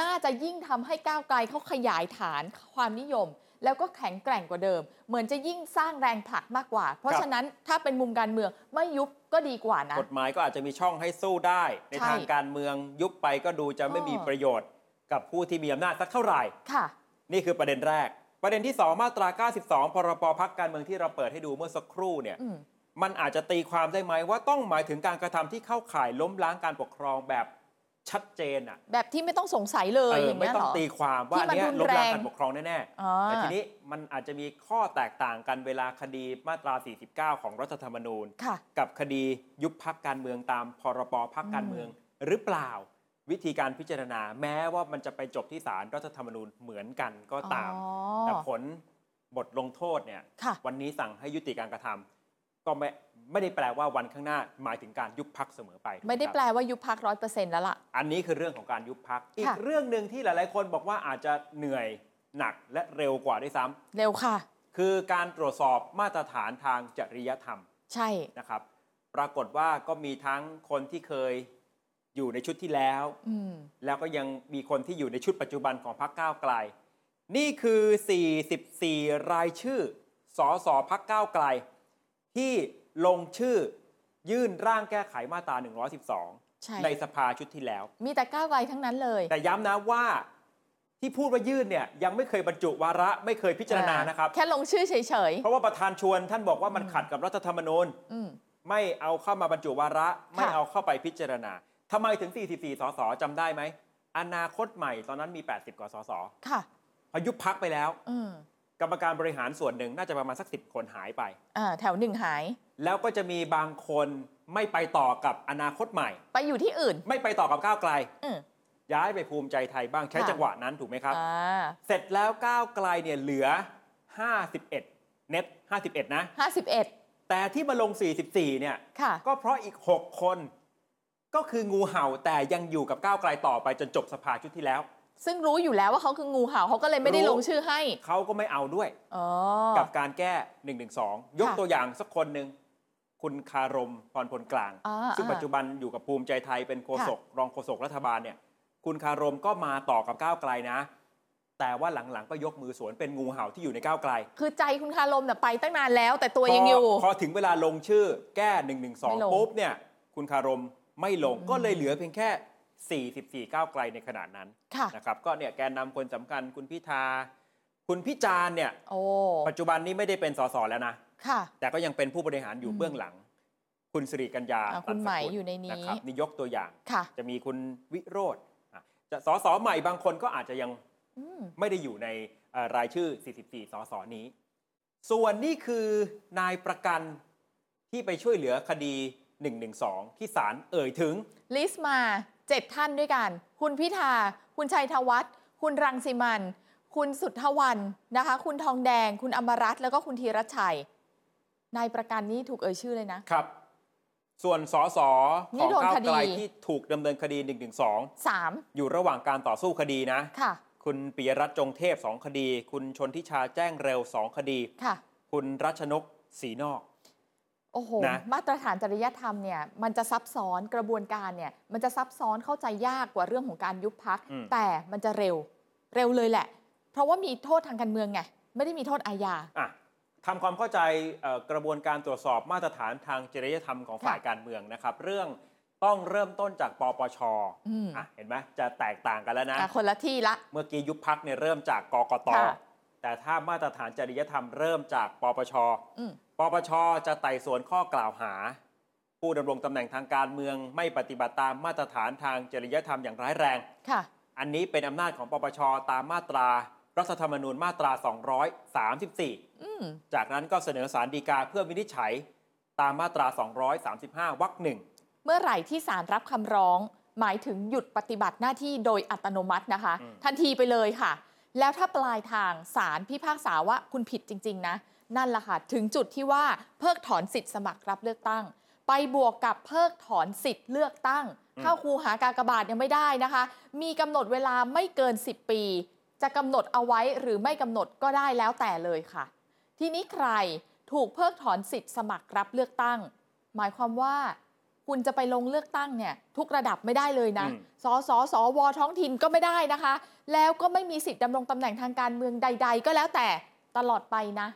น่าจะยิ่งทำให้ก้าวไกลเขาขยายฐานความนิยม แล้วก็แข็งแกร่งกว่าเดิม เหมือนจะยิ่งสร้างแรงผลักมากกว่า เพราะครับฉะนั้นถ้าเป็นมุมการเมืองไม่ยุบก็ดีกว่านะกฎหมายก็อาจจะมีช่องให้สู้ได้ ในใช่ทางการเมืองยุบไปก็ดูจะไม่อ๋อมีประโยชน์ กับผู้ที่มีอำนาจสักเท่าไหร่ค่ะ นี่คือประเด็นแรก ประเด็นที่ 2 มาตรา 92 พรบพักการเมืองที่เราเปิดให้ดูเมื่อสักครู่เนี่ยอืมมันอาจจะตีความได้ไหมว่าต้องหมายถึงการกระทำที่เข้าข่ายล้มล้างการปกครองแบบ ชัดเจนอะแบบที่ไม่ต้องสงสัยเลยเอออย่างไม่เงี้ยต้เหอรงอตีความว่าที่อันมันเนี้ยรุนล้มล้างแรงการปกครองแน่อ๋อๆแต่ทีนี้มันอาจจะมีข้อแตกต่างกันเวลาคดีมาตรา 49 ของรัฐธรรมนูญค่ะกับคดียุบพักการเมืองตามพรบพักการเมือง หรือเปล่าวิธีการพิจารณาแม้ว่ามันจะไปจบที่ศาลรัฐธรรมนูญเหมือนกันก็ตามอ๋อแต่ผลบทลงโทษเนี่ยค่ะวันนี้สั่งให้ยุติการกระทำก็ไม่ ไม่ได้แปลว่าวันข้างหน้าหมายถึงการยุบพักเสมอไปถูกหไม่ได้ครับแปลว่ายุบพักร้อยเปอร์เซ็นต์แล้วล่ะ อันนี้คือเรื่องของการยุบพักอีกค่ะเรื่องหนึ่งที่หลายๆ คนบอกว่าอาจจะเหนื่อยหนักและเร็วกว่าด้วยซ้ำเร็วค่ะ คือการตรวจสอบมาตรฐานทางจริยธรรม ใช่นะครับ ปรากฏว่าก็มีทั้งคนที่เคยอยู่ในชุดที่แล้วอืมแล้วก็ยังมีคนที่อยู่ในชุดปัจจุบันของพรรคก้าวไกล นี่คือ 44 รายชื่อสอสอพักก้าวไกล ที่ ลงชื่อยื่นร่างแก้ไขมาตรา 112 ใช่ ในสภาชุดที่แล้ว มีแต่ก้าวไกลทั้งนั้นเลยแต่ย้ำนะว่าที่พูดว่ายื่นเนี่ยยังไม่เคยบรรจุวาระไม่เคยพิจารณานะครับ แค่ลงชื่อเฉยเพราะว่าประธานชวนท่านบอกว่ามันขัดกับรัฐธรรมนูญ ๆอืม ไม่เอาเข้ามาบรรจุวาระ ไม่ค่ะเอาเข้าไปพิจารณาทำไมถึง 44 สสจำได้ไหม อนาคตใหม่ตอนนั้นมี 80 กว่าสสค่ะ พอยุบพักไปแล้ว อืมกรรมการบริหารส่วนหนึ่งน่าจะประมาณสัก 10 คนหายไป อ่า แถวหนึ่งหาย แล้วก็จะมีบางคนไม่ไปต่อกับอนาคตใหม่ ไปอยู่ที่อื่น ไม่ไปต่อกับก้าวไกลอืมย้ายไปภูมิใจไทยบ้างใช้ค่ะจังหวะนั้นถูกไหมครับอ่าเสร็จแล้วก้าวไกลเนี่ยเหลือ 51 เน็ต 51 นะห้าสิบเอ็ดแต่ที่มาลง 44 เนี่ยค่ะก็เพราะอีก 6 คน ก็คืองูเห่าแต่ยังอยู่กับก้าวไกลต่อไปจนจบสภาชุดที่แล้ว ซึ่งรู้อยู่แล้วว่าเขาคืองูเห่าเขาก็เลยไม่ได้รู้ลงชื่อให้ เขาก็ไม่เอาด้วยอ๋อกับการแก้112ยกค่ะตัวอย่างสักคนหนึ่ง คุณคารมพรพลกลางอ่าซึ่งอ่าปัจจุบันอยู่กับภูมิใจไทยเป็นโฆษกรองโฆษกรัฐบาลเนี่ย คุณคารมก็มาต่อกับก้าวไกลนะ แต่ว่าหลังๆ ก็ยกมือสวนเป็นงูเห่าที่อยู่ในก้าวไกล คือใจคุณคารมน่ะไปตั้งนานแล้ว แต่ตัวยังอยู่พพอถึงเวลาลงชื่อแก้ไม่ลง112ปุ๊บเนี่ย คุณคารมไม่ลงก็เลยเหลือเพียงแค่ 44 ก้าวไกลในขณะนั้นค่ะนะครับ ก็เนี่ยแกนนำคนสำคัญคุณพิธา คุณพิจารณ์เนี่ยโอ้ปัจจุบันนี้ไม่ได้เป็นสสแล้วนะค่ะ แต่ก็ยังเป็นผู้บริหารอยู่อืมเบื้องหลัง คุณสิริกัญญาอะคุณตันสกุลไหมอยู่ในนี้นะครับนี่ยกตัวอย่างค่ะจะมีคุณวิโรธอะจะสสใหม่บางคนก็อาจจะยังอืมไม่ได้อยู่ในเอ่อรายชื่อ 44 สสนี้ ส่วนนี่คือนายประกันที่ไปช่วยเหลือคดี 112 ที่ศาลเอ่ยถึง ลิสต์มาเจ็ดท่านด้วยกัน คุณพิธา คุณชัยธวัฒน์คุณรังสิมัน คุณสุทธวันนะคะ คุณทองแดง คุณอมรัตน์แล้วก็คุณธีรชัย นายประกันนี้ถูกเอ่ยชื่อเลยนะ ครับ ส่วนสสนี่ของโดนก้าวคดี ไกลที่ถูกดำเนินคดี112สามอยู่ระหว่างการต่อสู้คดีนะ ค่ะ คุณปิยรัตน์จงเทพ 2 คดี คุณชนทิชาแจ้งเร็ว 2 คดี ค่ะ คุณรัชนกศรีนอก โอ้โห นะ มาตรฐานจริยธรรมเนี่ย มันจะซับซ้อนกระบวนการเนี่ย มันจะซับซ้อนเข้าใจยากกว่าเรื่องของการยุบพักแต่มันจะเร็ว เร็วเลยแหละ เพราะว่ามีโทษทางการเมืองไง ไม่ได้มีโทษอาญา อะ ทำความเข้าใจเอ่อกระบวนการตรวจสอบมาตรฐานทางจริยธรรมของค่ะฝ่ายการเมืองนะครับ เรื่องต้องเริ่มต้นจากปปชอืมอะเห็นไหมจะแตกต่างกันแล้วนะอะคนละที่ละ เมื่อกี้ยุบพักเนี่ยเริ่มจากกกตค่ะแต่ถ้ามาตรฐานจริยธรรมเริ่มจากปปชอืมปปชจะไต่สวนข้อกล่าวหา ผู้ดำรงตำแหน่งทางการเมืองไม่ปฏิบัติตามมาตรฐานทางจริยธรรมอย่างร้ายแรง ค่ะ อันนี้เป็นอำนาจของปปชตามมาตรา รัฐธรรมนูญมาตรา 234อืมจากนั้นก็เสนอสารดีกาเพื่อวินิจฉัยตามมาตรา 235 วรรคหนึ่ง เมื่อไหร่ที่ศาลรับคำร้อง หมายถึงหยุดปฏิบัติหน้าที่โดยอัตโนมัตินะคะอืมทันทีไปเลยค่ะ แล้วถ้าปลายทางศาลพิพากษาว่าคุณผิดจริง ๆ นะ นั่นแหละค่ะ ถึงจุดที่ว่าเพิกถอนสิทธิ์สมัครรับเลือกตั้ง ไปบวกกับเพิกถอนสิทธิ์เลือกตั้ง เข้าคูหากากบาทยังไม่ได้นะคะ มีกำหนดเวลาไม่เกิน 10 ปี จะกำหนดเอาไว้หรือไม่กำหนดก็ได้แล้วแต่เลยค่ะ ทีนี้ใครถูกเพิกถอนสิทธิ์สมัครรับเลือกตั้ง หมายความว่า คุณจะไปลงเลือกตั้งเนี่ย ทุกระดับไม่ได้เลยนะอืมสสสวท้องถิ่นก็ไม่ได้นะคะ แล้วก็ไม่มีสิทธิ์ดำรงตำแหน่งทางการเมืองใด ๆ ก็แล้วแต่ตลอดไปนะ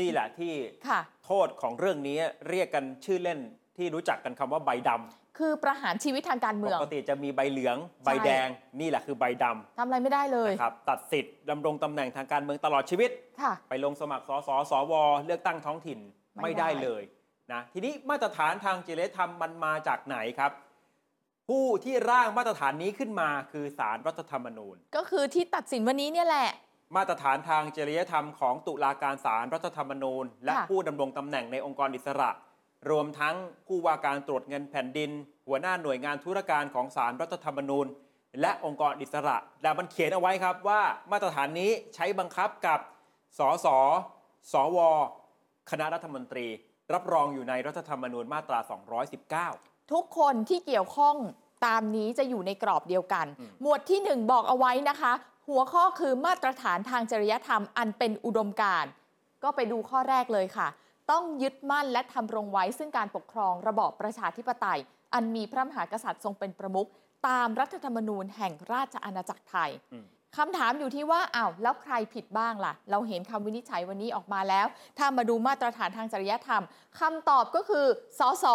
นี่แหละที่ค่ะโทษของเรื่องนี้เรียกกันชื่อเล่นที่รู้จักกันคำว่าใบดำ คือประหารชีวิตทางการปเมือง กติจะมีใบเหลืองใบแดงนี่แหละคือใบดทำอะไรไม่ได้เลำย นะครับตัดสิทธิ์ดำรงตำแหน่งทางการเมืองตลอดชีวิต ค่ะ ไปลงสมัครสสสว เลือกตั้งท้องถิ่นไม่ไม่ได้ ได้เลยนะทีนี้มาตรฐานทางจริยธรรมมันมาจากไหนครับ ผู้ที่ร่างมาตรฐานนี้ขึ้นมาคือสารรัฐธรรมนูญ ก็คือที่ตัดสินวันนี้เนี่ยแหละ มาตรฐานทางจริยธรรมของตุลาการศาลรัฐธรรมนูญ และค่ะ ผู้ดำรงตำแหน่งในองค์กรอิสระ รวมทั้งผู้ว่าการตรวจเงินแผ่นดิน หัวหน้าหน่วยงานธุรการของศาลรัฐธรรมนูญ และองค์กรอิสระและมันเขียนเอาไว้ครับว่ามาตรฐานนี้ใช้บังคับกับสสสว คณะรัฐมนตรี รับรองอยู่ในรัฐธรรมนูญมาตรา 219 ทุกคนที่เกี่ยวข้องตามนี้จะอยู่ในกรอบเดียวกันอืมหมวดที่ 1 บอกเอาไว้นะคะ หัวข้อคือมาตรฐานทางจริยธรรมอันเป็นอุดมการณ์ก็ไปดูข้อแรกเลยค่ะ ต้องยึดมั่นและทำรงไว้ซึ่งการปกครองระบอบประชาธิปไตย อันมีพระมหากษัตริย์ทรงเป็นประมุขตามรัฐธรรมนูญแห่งราชอาณาจักรไทยอืมคำถามอยู่ที่ว่าอ้าวแล้วใครผิดบ้างล่ะ เราเห็นคำวินิจฉัยวันนี้ออกมาแล้ว ถ้ามาดูมาตรฐานทางจริยธรรมคำตอบก็คือสส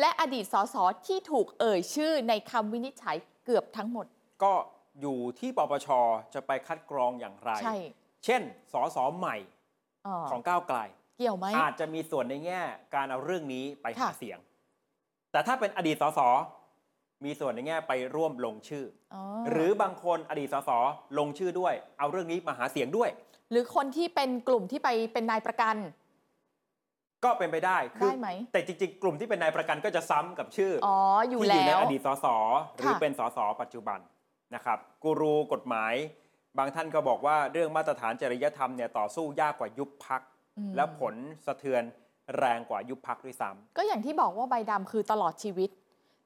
และอดีตสสที่ถูกเอ่ยชื่อในคำวินิจฉัยเกือบทั้งหมด ก็อยู่ที่ปปชจะไปคัดกรองอย่างไรใช่เช่นสสใหม่อ๋อของก้าวไกล เกี่ยวไหม อาจจะมีส่วนในแง่การเอาเรื่องนี้ไปหาค่ะ เสียง แต่ถ้าเป็นอดีตสสมีส่วนในแง่ไปร่วมลงชื่ออ๋ออหรือบางคนอดีตสสลงชื่อด้วย เอาเรื่องนี้มาหาเสียงด้วย หรือคนที่เป็นกลุ่มที่ไปเป็นนายประกัน ก็เป็นไปได้คืได้ไหม แต่จริงๆ กลุ่มที่เป็นนายประกันก็จะซ้ำกับชื่ออ อ๋อ อยู่ที่อยู่ในแล้วอดีตสสหรือค่ะเป็นสสปัจจุบันนะครับกูรูกฎหมาย บางท่านก็บอกว่าเรื่องมาตรฐานจริยธรรมเนี่ยต่อสู้ยากกว่ายุบพักอืม และผลสะเทือนแรงกว่ายุบพักด้วยซ้ำก็อย่างที่บอกว่าใบดำคือตลอดชีวิต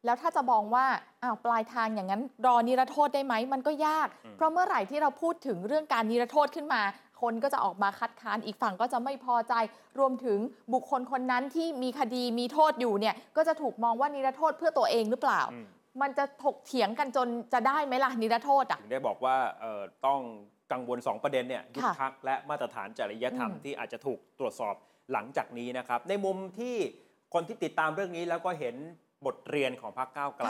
แล้วถ้าจะมองว่าอ้าวปลายทางอย่างนั้น รอนิรโทษได้ไหมมันก็ยากอืมเพราะเมื่อไหร่ที่เราพูดถึงเรื่องการนิรโทษขึ้นมา คนก็จะออกมาคัดค้านอีกฝั่งก็จะไม่พอใจ รวมถึงบุคคลคนนั้นที่มีคดีมีโทษอยู่เนี่ยก็จะถูกมองว่านิรโทษเพื่อตัวเองหรือเปล่าอืมมันจะถกเถียงกันจนจะได้ไหมล่ะนิรโทษอะถึงได้บอกว่าเอ่อต้อง กังวล 2 ประเด็นเนี่ยยุบค่ะพักและมาตรฐานจริยธรรมอืมที่อาจจะถูกตรวจสอบหลังจากนี้นะครับ ในมุมที่คนที่ติดตามเรื่องนี้แล้วก็เห็นบทเรียนของพรรคก้าวไกล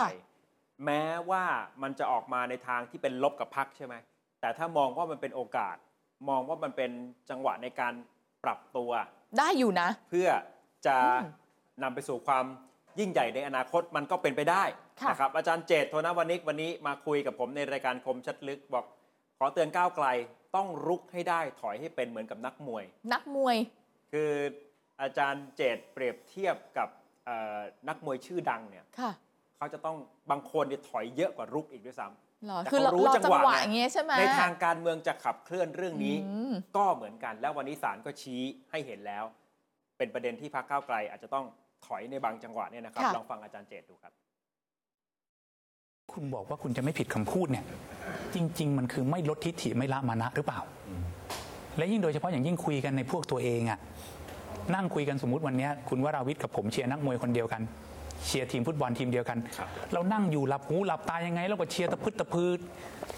แม้ว่ามันจะออกมาในทางที่เป็นลบกับพรรคใช่ไหมแต่ถ้ามองว่ามันเป็นโอกาส มองว่ามันเป็นจังหวะในการปรับตัวได้อยู่นะ เพื่อจะอืมนำไปสู่ความยิ่งใหญ่ในอนาคตมันก็เป็นไปได้ค่ะนะครับอาจารย์เจตโทนวนิกวันนี้มาคุยกับผมในรายการคมชัดลึกบอก ขอเตือนก้าวไกลต้องรุกให้ได้ถอยให้เป็นเหมือนกับนักมวย นักมวย คืออาจารย์เจตเปรียบเทียบกับเอ่อนักมวยชื่อดังเนี่ยค่ะเขาจะต้องบางคนเนี่ยถอยเยอะกว่ารุกอีกด้วยซ้ำเหรอแต่คือเราเขารู้รอจัจังงหวะหวะไงอย่างเงี้ยใช่ไหมในทางการเมืองจะขับเคลื่อนเรื่องนี้อืมก็เหมือนกัน แล้ววันนี้ศาลก็ชี้ให้เห็นแล้ว เป็นประเด็นที่พรรคก้าวไกลอาจจะต้องถอยในบางจังหวะเนี่ยนะครับค่ะลองฟังอาจารย์เจตดูครับ คุณบอกว่าคุณจะไม่ผิดคำพูดเนี่ย จริง ๆ มันคือไม่ลดทิฐิไม่ละมานะหรือเปล่า และยิ่งโดยเฉพาะอย่างยิ่งคุยกันในพวกตัวเองอะนั่งคุยกันสมมติวันเนี้ยคุณวราวิทย์กับผมเชียร์นักมวยคนเดียวกันเชียร์ทีมฟุตบอลทีมเดียวกัน เรานั่งอยู่หลับหูหลับตายังไงเราก็เชียร์ตะพึดตะพือ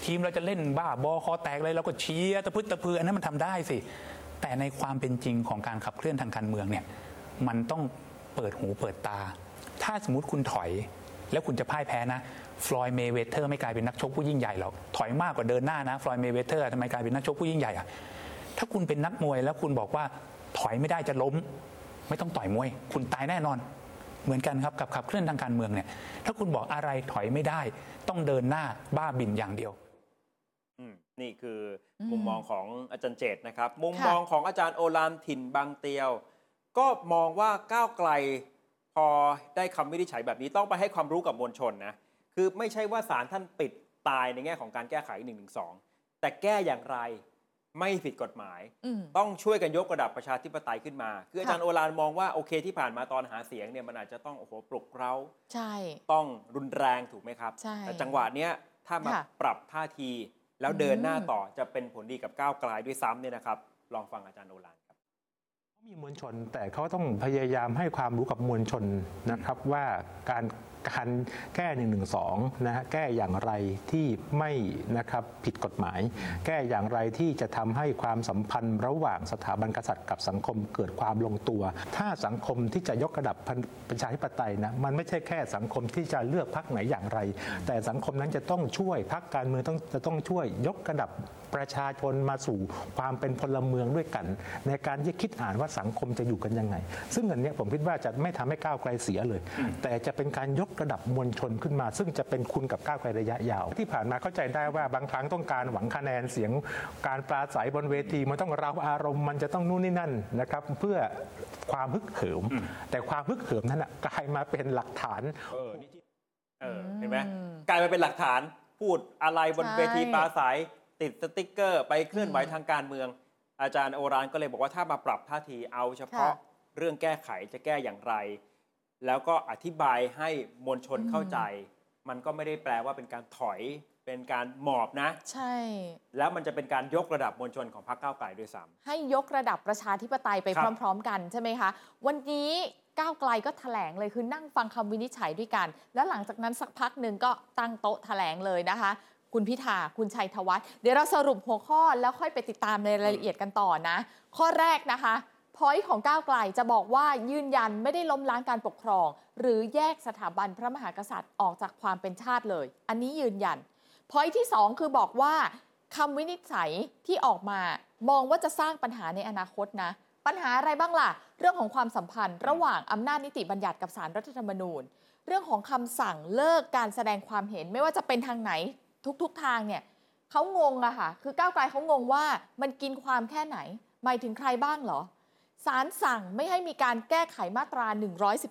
ทีมเราจะเล่นบ้าบอคอแตกเลยเราก็เชียร์ตะพึดตะพืออันนั้นมันทำได้สิ แต่ในความเป็นจริงของการขับเคลื่อนทางการเมืองเนี่ยมันต้องเปิดหูเปิดตา ถ้าสมมติคุณถอย แล้วคุณจะพ่ายแพ้นะ Floyd Mayweather ไม่กลายเป็นนักชกผู้ยิ่งใหญ่หรอกถอยมากกว่าเดินหน้านะ Floyd Mayweather ทำไมกลายเป็นนักชกผู้ยิ่งใหญ่อะถ้าคุณเป็นนักมวยแล้วคุณบอกว่าถอยไม่ได้จะล้ม ไม่ต้องต่อยมวย คุณตายแน่นอน เหมือนกันครับกับขับเคลื่อนทางการเมืองเนี่ย ถ้าคุณบอกอะไรถอยไม่ได้ ต้องเดินหน้าบ้าบิ่นอย่างเดียวอืมนี่คืออมมุมมองของอาจารย์เจตนะครับ มุมค่ะมองของอาจารย์โอลานถิ่นบางเตียว ก็มองว่าก้าวไกล พอได้คำวินิจฉัยแบบนี้ต้องไปให้ความรู้กับมวลชนนะ คือไม่ใช่ว่าศาลท่านปิดตายในแง่ของการแก้ไข1นึแต่แก้อย่างไรไม่ผิดกฎหมายอืมต้องช่วยกันยกระดับประชาธิปไตยขึ้นมา คืออาจารย์ค่ะโอลานมองว่าโอเคที่ผ่านมาตอนหาเสียงเนี่ยมันอาจจะต้องโอ้โหปลุกเร้าใช่ต้องรุนแรงถูกไหมครับใช่แต่จังหวะเนี้ยถ้ามาค่ะปรับท่าทีแล้วเดินหน้าอืมต่อจะเป็นผลดีกับก้าวไกลด้วยซ้ำเนี่ยนะครับ ลองฟังอาจารย์โอลานครับมีมวลชนแต่เขาต้องพยายามให้ความรู้กับมวลชนนะครับว่าการ การแก้1นึนะฮะแก้อย่างไรที่ไม่นะครับผิดกฎหมาย แก้อย่างไรที่จะทำให้ความสัมพันธ์ระหว่างสถาบันกษัตริย์กับสังคมเกิดความลงตัว ถ้าสังคมที่จะยกระดับประชาธิปไตยนะมันไม่ใช่แค่สังคมที่จะเลือกพรรคไหนอย่างไร แต่สังคมนั้นจะต้องช่วยพรรคการเมืองต้องจะต้องช่วยยกระดับ ประชาชนมาสู่ความเป็นพลเมืองด้วยกัน ในการที่คิดอ่านว่าสังคมจะอยู่กันยังไง ซึ่งอันเนี้ยผมคิดว่าจะไม่ทำให้ก้าวไกลเสียเลย แต่จะเป็นการยกระดับมวลชนขึ้นมา ซึ่งจะเป็นคุณกับก้าวไกลระยะยาว ที่ผ่านมาเข้าใจได้ว่าบางครั้งต้องการหวังคะแนนเสียง การปราศัยบนเวทีมันต้องเร้าอารมณ์มันจะต้องนู่นนี่นั่นนะครับ เพื่อความฮึกเหิม แต่ความฮึกเหิมนั้นนะกลายมาเป็นหลักฐานเออนี่ที่เออเห็นไหมอืมกลายมาเป็นหลักฐานพูดอะไรบนใช่เวทีปราศัย ติดสติ๊กเกอร์ ไปเคลื่อนไหวอืมทางการเมือง อาจารย์โอรานก็เลยบอกว่าถ้ามาปรับท่าทีเอาเฉพาะค่ะเรื่องแก้ไขจะแก้อย่างไร แล้วก็อธิบายให้มวลชนอืมเข้าใจ มันก็ไม่ได้แปลว่าเป็นการถอยเป็นการหมอบนะ ใช่ แล้วมันจะเป็นการยกระดับมวลชนของพรรคก้าวไกลด้วยซ้ำให้ยกระดับประชาธิปไตยไปครับพร้อม ๆ กันใช่ไหมคะ วันนี้ก้าวไกลก็แถลงเลยคือนั่งฟังคำวินิจฉัยด้วยกัน แล้วหลังจากนั้นสักพักหนึ่งก็ตั้งโต๊ะแถลงเลยนะคะ คุณพิธา คุณชัยธวัฒน์เดี๋ยวเราสรุปหัวข้อแล้วค่อยไปติดตามในรายละเอียดกันต่อนะ ข้อแรกนะคะพอยของก้าวไกลจะบอกว่ายืนยันไม่ได้ล้มล้างการปกครอง หรือแยกสถาบันพระมหากษัตริย์ออกจากความเป็นชาติเลย อันนี้ยืนยันพอยที่ 2 คือบอกว่าคำวินิจฉัยที่ออกมามองว่าจะสร้างปัญหาในอนาคตนะ ปัญหาอะไรบ้างล่ะ เรื่องของความสัมพันธ์ ระหว่างอำนาจนิติบัญญัติกับสารรัฐธรรมนูญ เรื่องของคำสั่งเลิกการแสดงความเห็นไม่ว่าจะเป็นทางไหน ทุกๆทางเนี่ยเขางงอะค่ะ คือก้าวไกลเขางงว่ามันกินความแค่ไหน หมายถึงใครบ้างเหรอศาลสั่งไม่ให้มีการแก้ไขมาตรา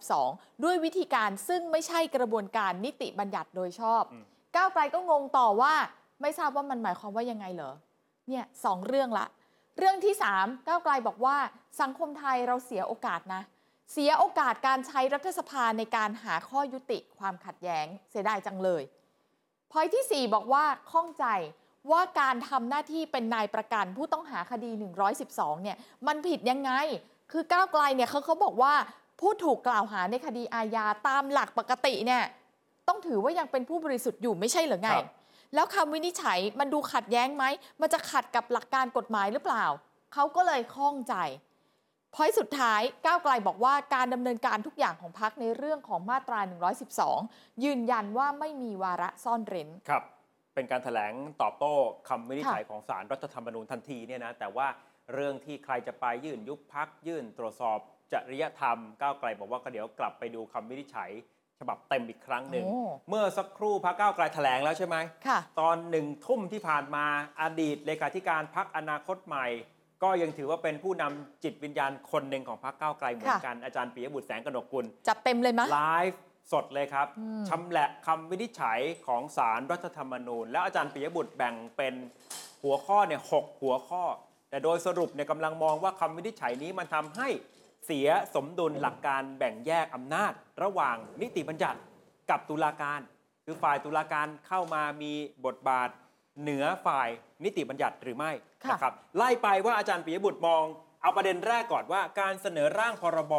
112 ด้วยวิธีการซึ่งไม่ใช่กระบวนการนิติบัญญัติโดยชอบอืมก้าวไกลก็งงต่อว่าไม่ทราบว่ามันหมายความว่ายังไงเหรอ เนี่ยสองเรื่องละ เรื่องที่ 3 ก้าวไกลบอกว่าสังคมไทยเราเสียโอกาสนะ เสียโอกาสการใช้รัฐสภาในการหาข้อยุติความขัดแย้งเสียดายจังเลย พอยที่ 4 บอกว่าข้องใจว่าการทำหน้าที่เป็นนายประกันผู้ต้องหาคดี 112 เนี่ย มันผิดยังไง คือก้าวไกลเนี่ยเขาเขาบอกว่าผู้ถูกกล่าวหาในคดีอาญาตามหลักปกติเนี่ยต้องถือว่ายังเป็นผู้บริสุทธิ์อยู่ไม่ใช่เหรือไงครับแล้วคำวินิจฉัยมันดูขัดแย้งไหม มันจะขัดกับหลักการกฎหมายหรือเปล่า เขาก็เลยข้องใจ พอยสุดท้ายก้าวไกลบอกว่าการดำเนินการทุกอย่างของพักในเรื่องของมาตรา 112 ยืนยันว่าไม่มีวาระซ่อนเร้นครับ เป็นการถแถลงตอบโต้คำวินิจฉัยค่ะของสารรัฐธรรมนูญทันทีเนี่ยนะแต่ว่าเรื่องที่ใครจะไปยื่นยุบพักยื่นตรวจสอบจริยธรรมก้าวไกลบอกว่าก็เดี๋ยวกลับไปดูคำวินิจฉัยฉบับเต็มอีกครั้งหนึ่งโอ้เมื่อสักครู่พักก้าวไกลแถลงแล้วใช่ไหมค่ะตอนหนึ่งทุ่มที่ผ่านมาอดีตเลขาธิการพักอนาคตใหม่ ก็ยังถือว่าเป็นผู้นำจิตวิญญาณคนหนึ่งของพักก้าวไกลเหมือนกันอาจารย์ปิยบุตรแสงกนกกุล จัดเต็มเลยมะ ไลฟ์สดเลยครับ อืม ชำแหละคำวินิจฉัยของสารรัฐธรรมนูญ แล้วอาจารย์ปิยบุตรแบ่งเป็นหัวข้อเนี่ยหกหัวข้อ แต่โดยสรุปเนี่ยกำลังมองว่าคำวินิจฉัยนี้มันทำให้เสียสมดุลหลักการแบ่งแยกอำนาจ ระหว่างนิติบัญญัติกับตุลาการ คือฝ่ายตุลาการเข้ามามีบทบาท เหนือฝ่ายนิติบัญญัติหรือไม่ค่ะนะครับไล่ไปว่าอาจารย์ปิยบุตรมอง เอาประเด็นแรกก่อนว่า การเสนอร่างพรบ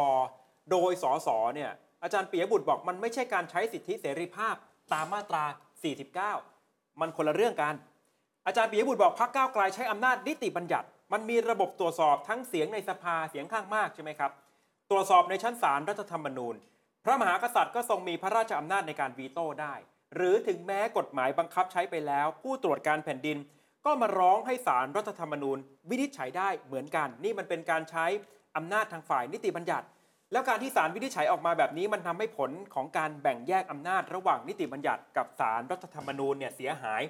โดยสสเนี่ยอาจารย์ปิยบุตรบอกมันไม่ใช่การใช้สิทธิเสรีภาพตามมาตรา 49 มันคนละเรื่องกัน อาจารย์ปิยบุตรบอกพรรคก้าวไกลใช้อำนาจนิติบัญญัติ มันมีระบบตรวจสอบทั้งเสียงในสภาเสียงข้างมากใช่ไหมครับ ตรวจสอบในชั้นศาลรัฐธรรมนูญ พระมหากษัตริย์ก็ทรงมีพระราชอำนาจในการวีโต้ได้ หรือถึงแม้กฎหมายบังคับใช้ไปแล้ว ผู้ตรวจการแผ่นดิน ก็มาร้องให้ศาลรัฐธรรมนูญ วินิจฉัยได้เหมือนกัน นี่มันเป็นการใช้อำนาจทางฝ่ายนิติบัญญัติ แล้วการที่ศาลวินิจฉัยออกมาแบบนี้มันทำให้ผลของการแบ่งแยกอำนาจระหว่างนิติบัญญัติ กับศาลรัฐธรรมนูญเนี่ยเสียหาย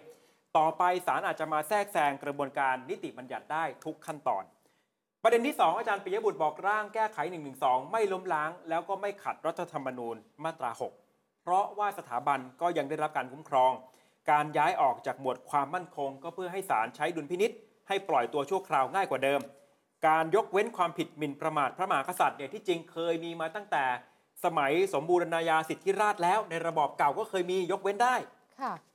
ต่อไปศาลอาจจะมาแทรกแซงกระบวนการนิติบัญญัติได้ทุกขั้นตอนประเด็นที่ 2 อาจารย์ปิยบุตรบอกร่างแก้ไข 112 ไม่ล้มล้าง แล้วก็ไม่ขัดรัฐธรรมนูญมาตรา 6 เพราะว่าสถาบันก็ยังได้รับการคุ้มครอง การย้ายออกจากหมวดความมั่นคง ก็เพื่อให้ศาลใช้ดุลพินิษให้ปล่อยตัวชั่วคราวง่ายกว่าเดิม การยกเว้นความผิดหมิ่นประมาทพระมหากษัตริย์เนี่ยที่จริงเคยมีมาตั้งแต่ สมัยสมบูรณาญาสิทธิราชแล้ว ในระบอบเก่าก็เคยมียกเว้นได้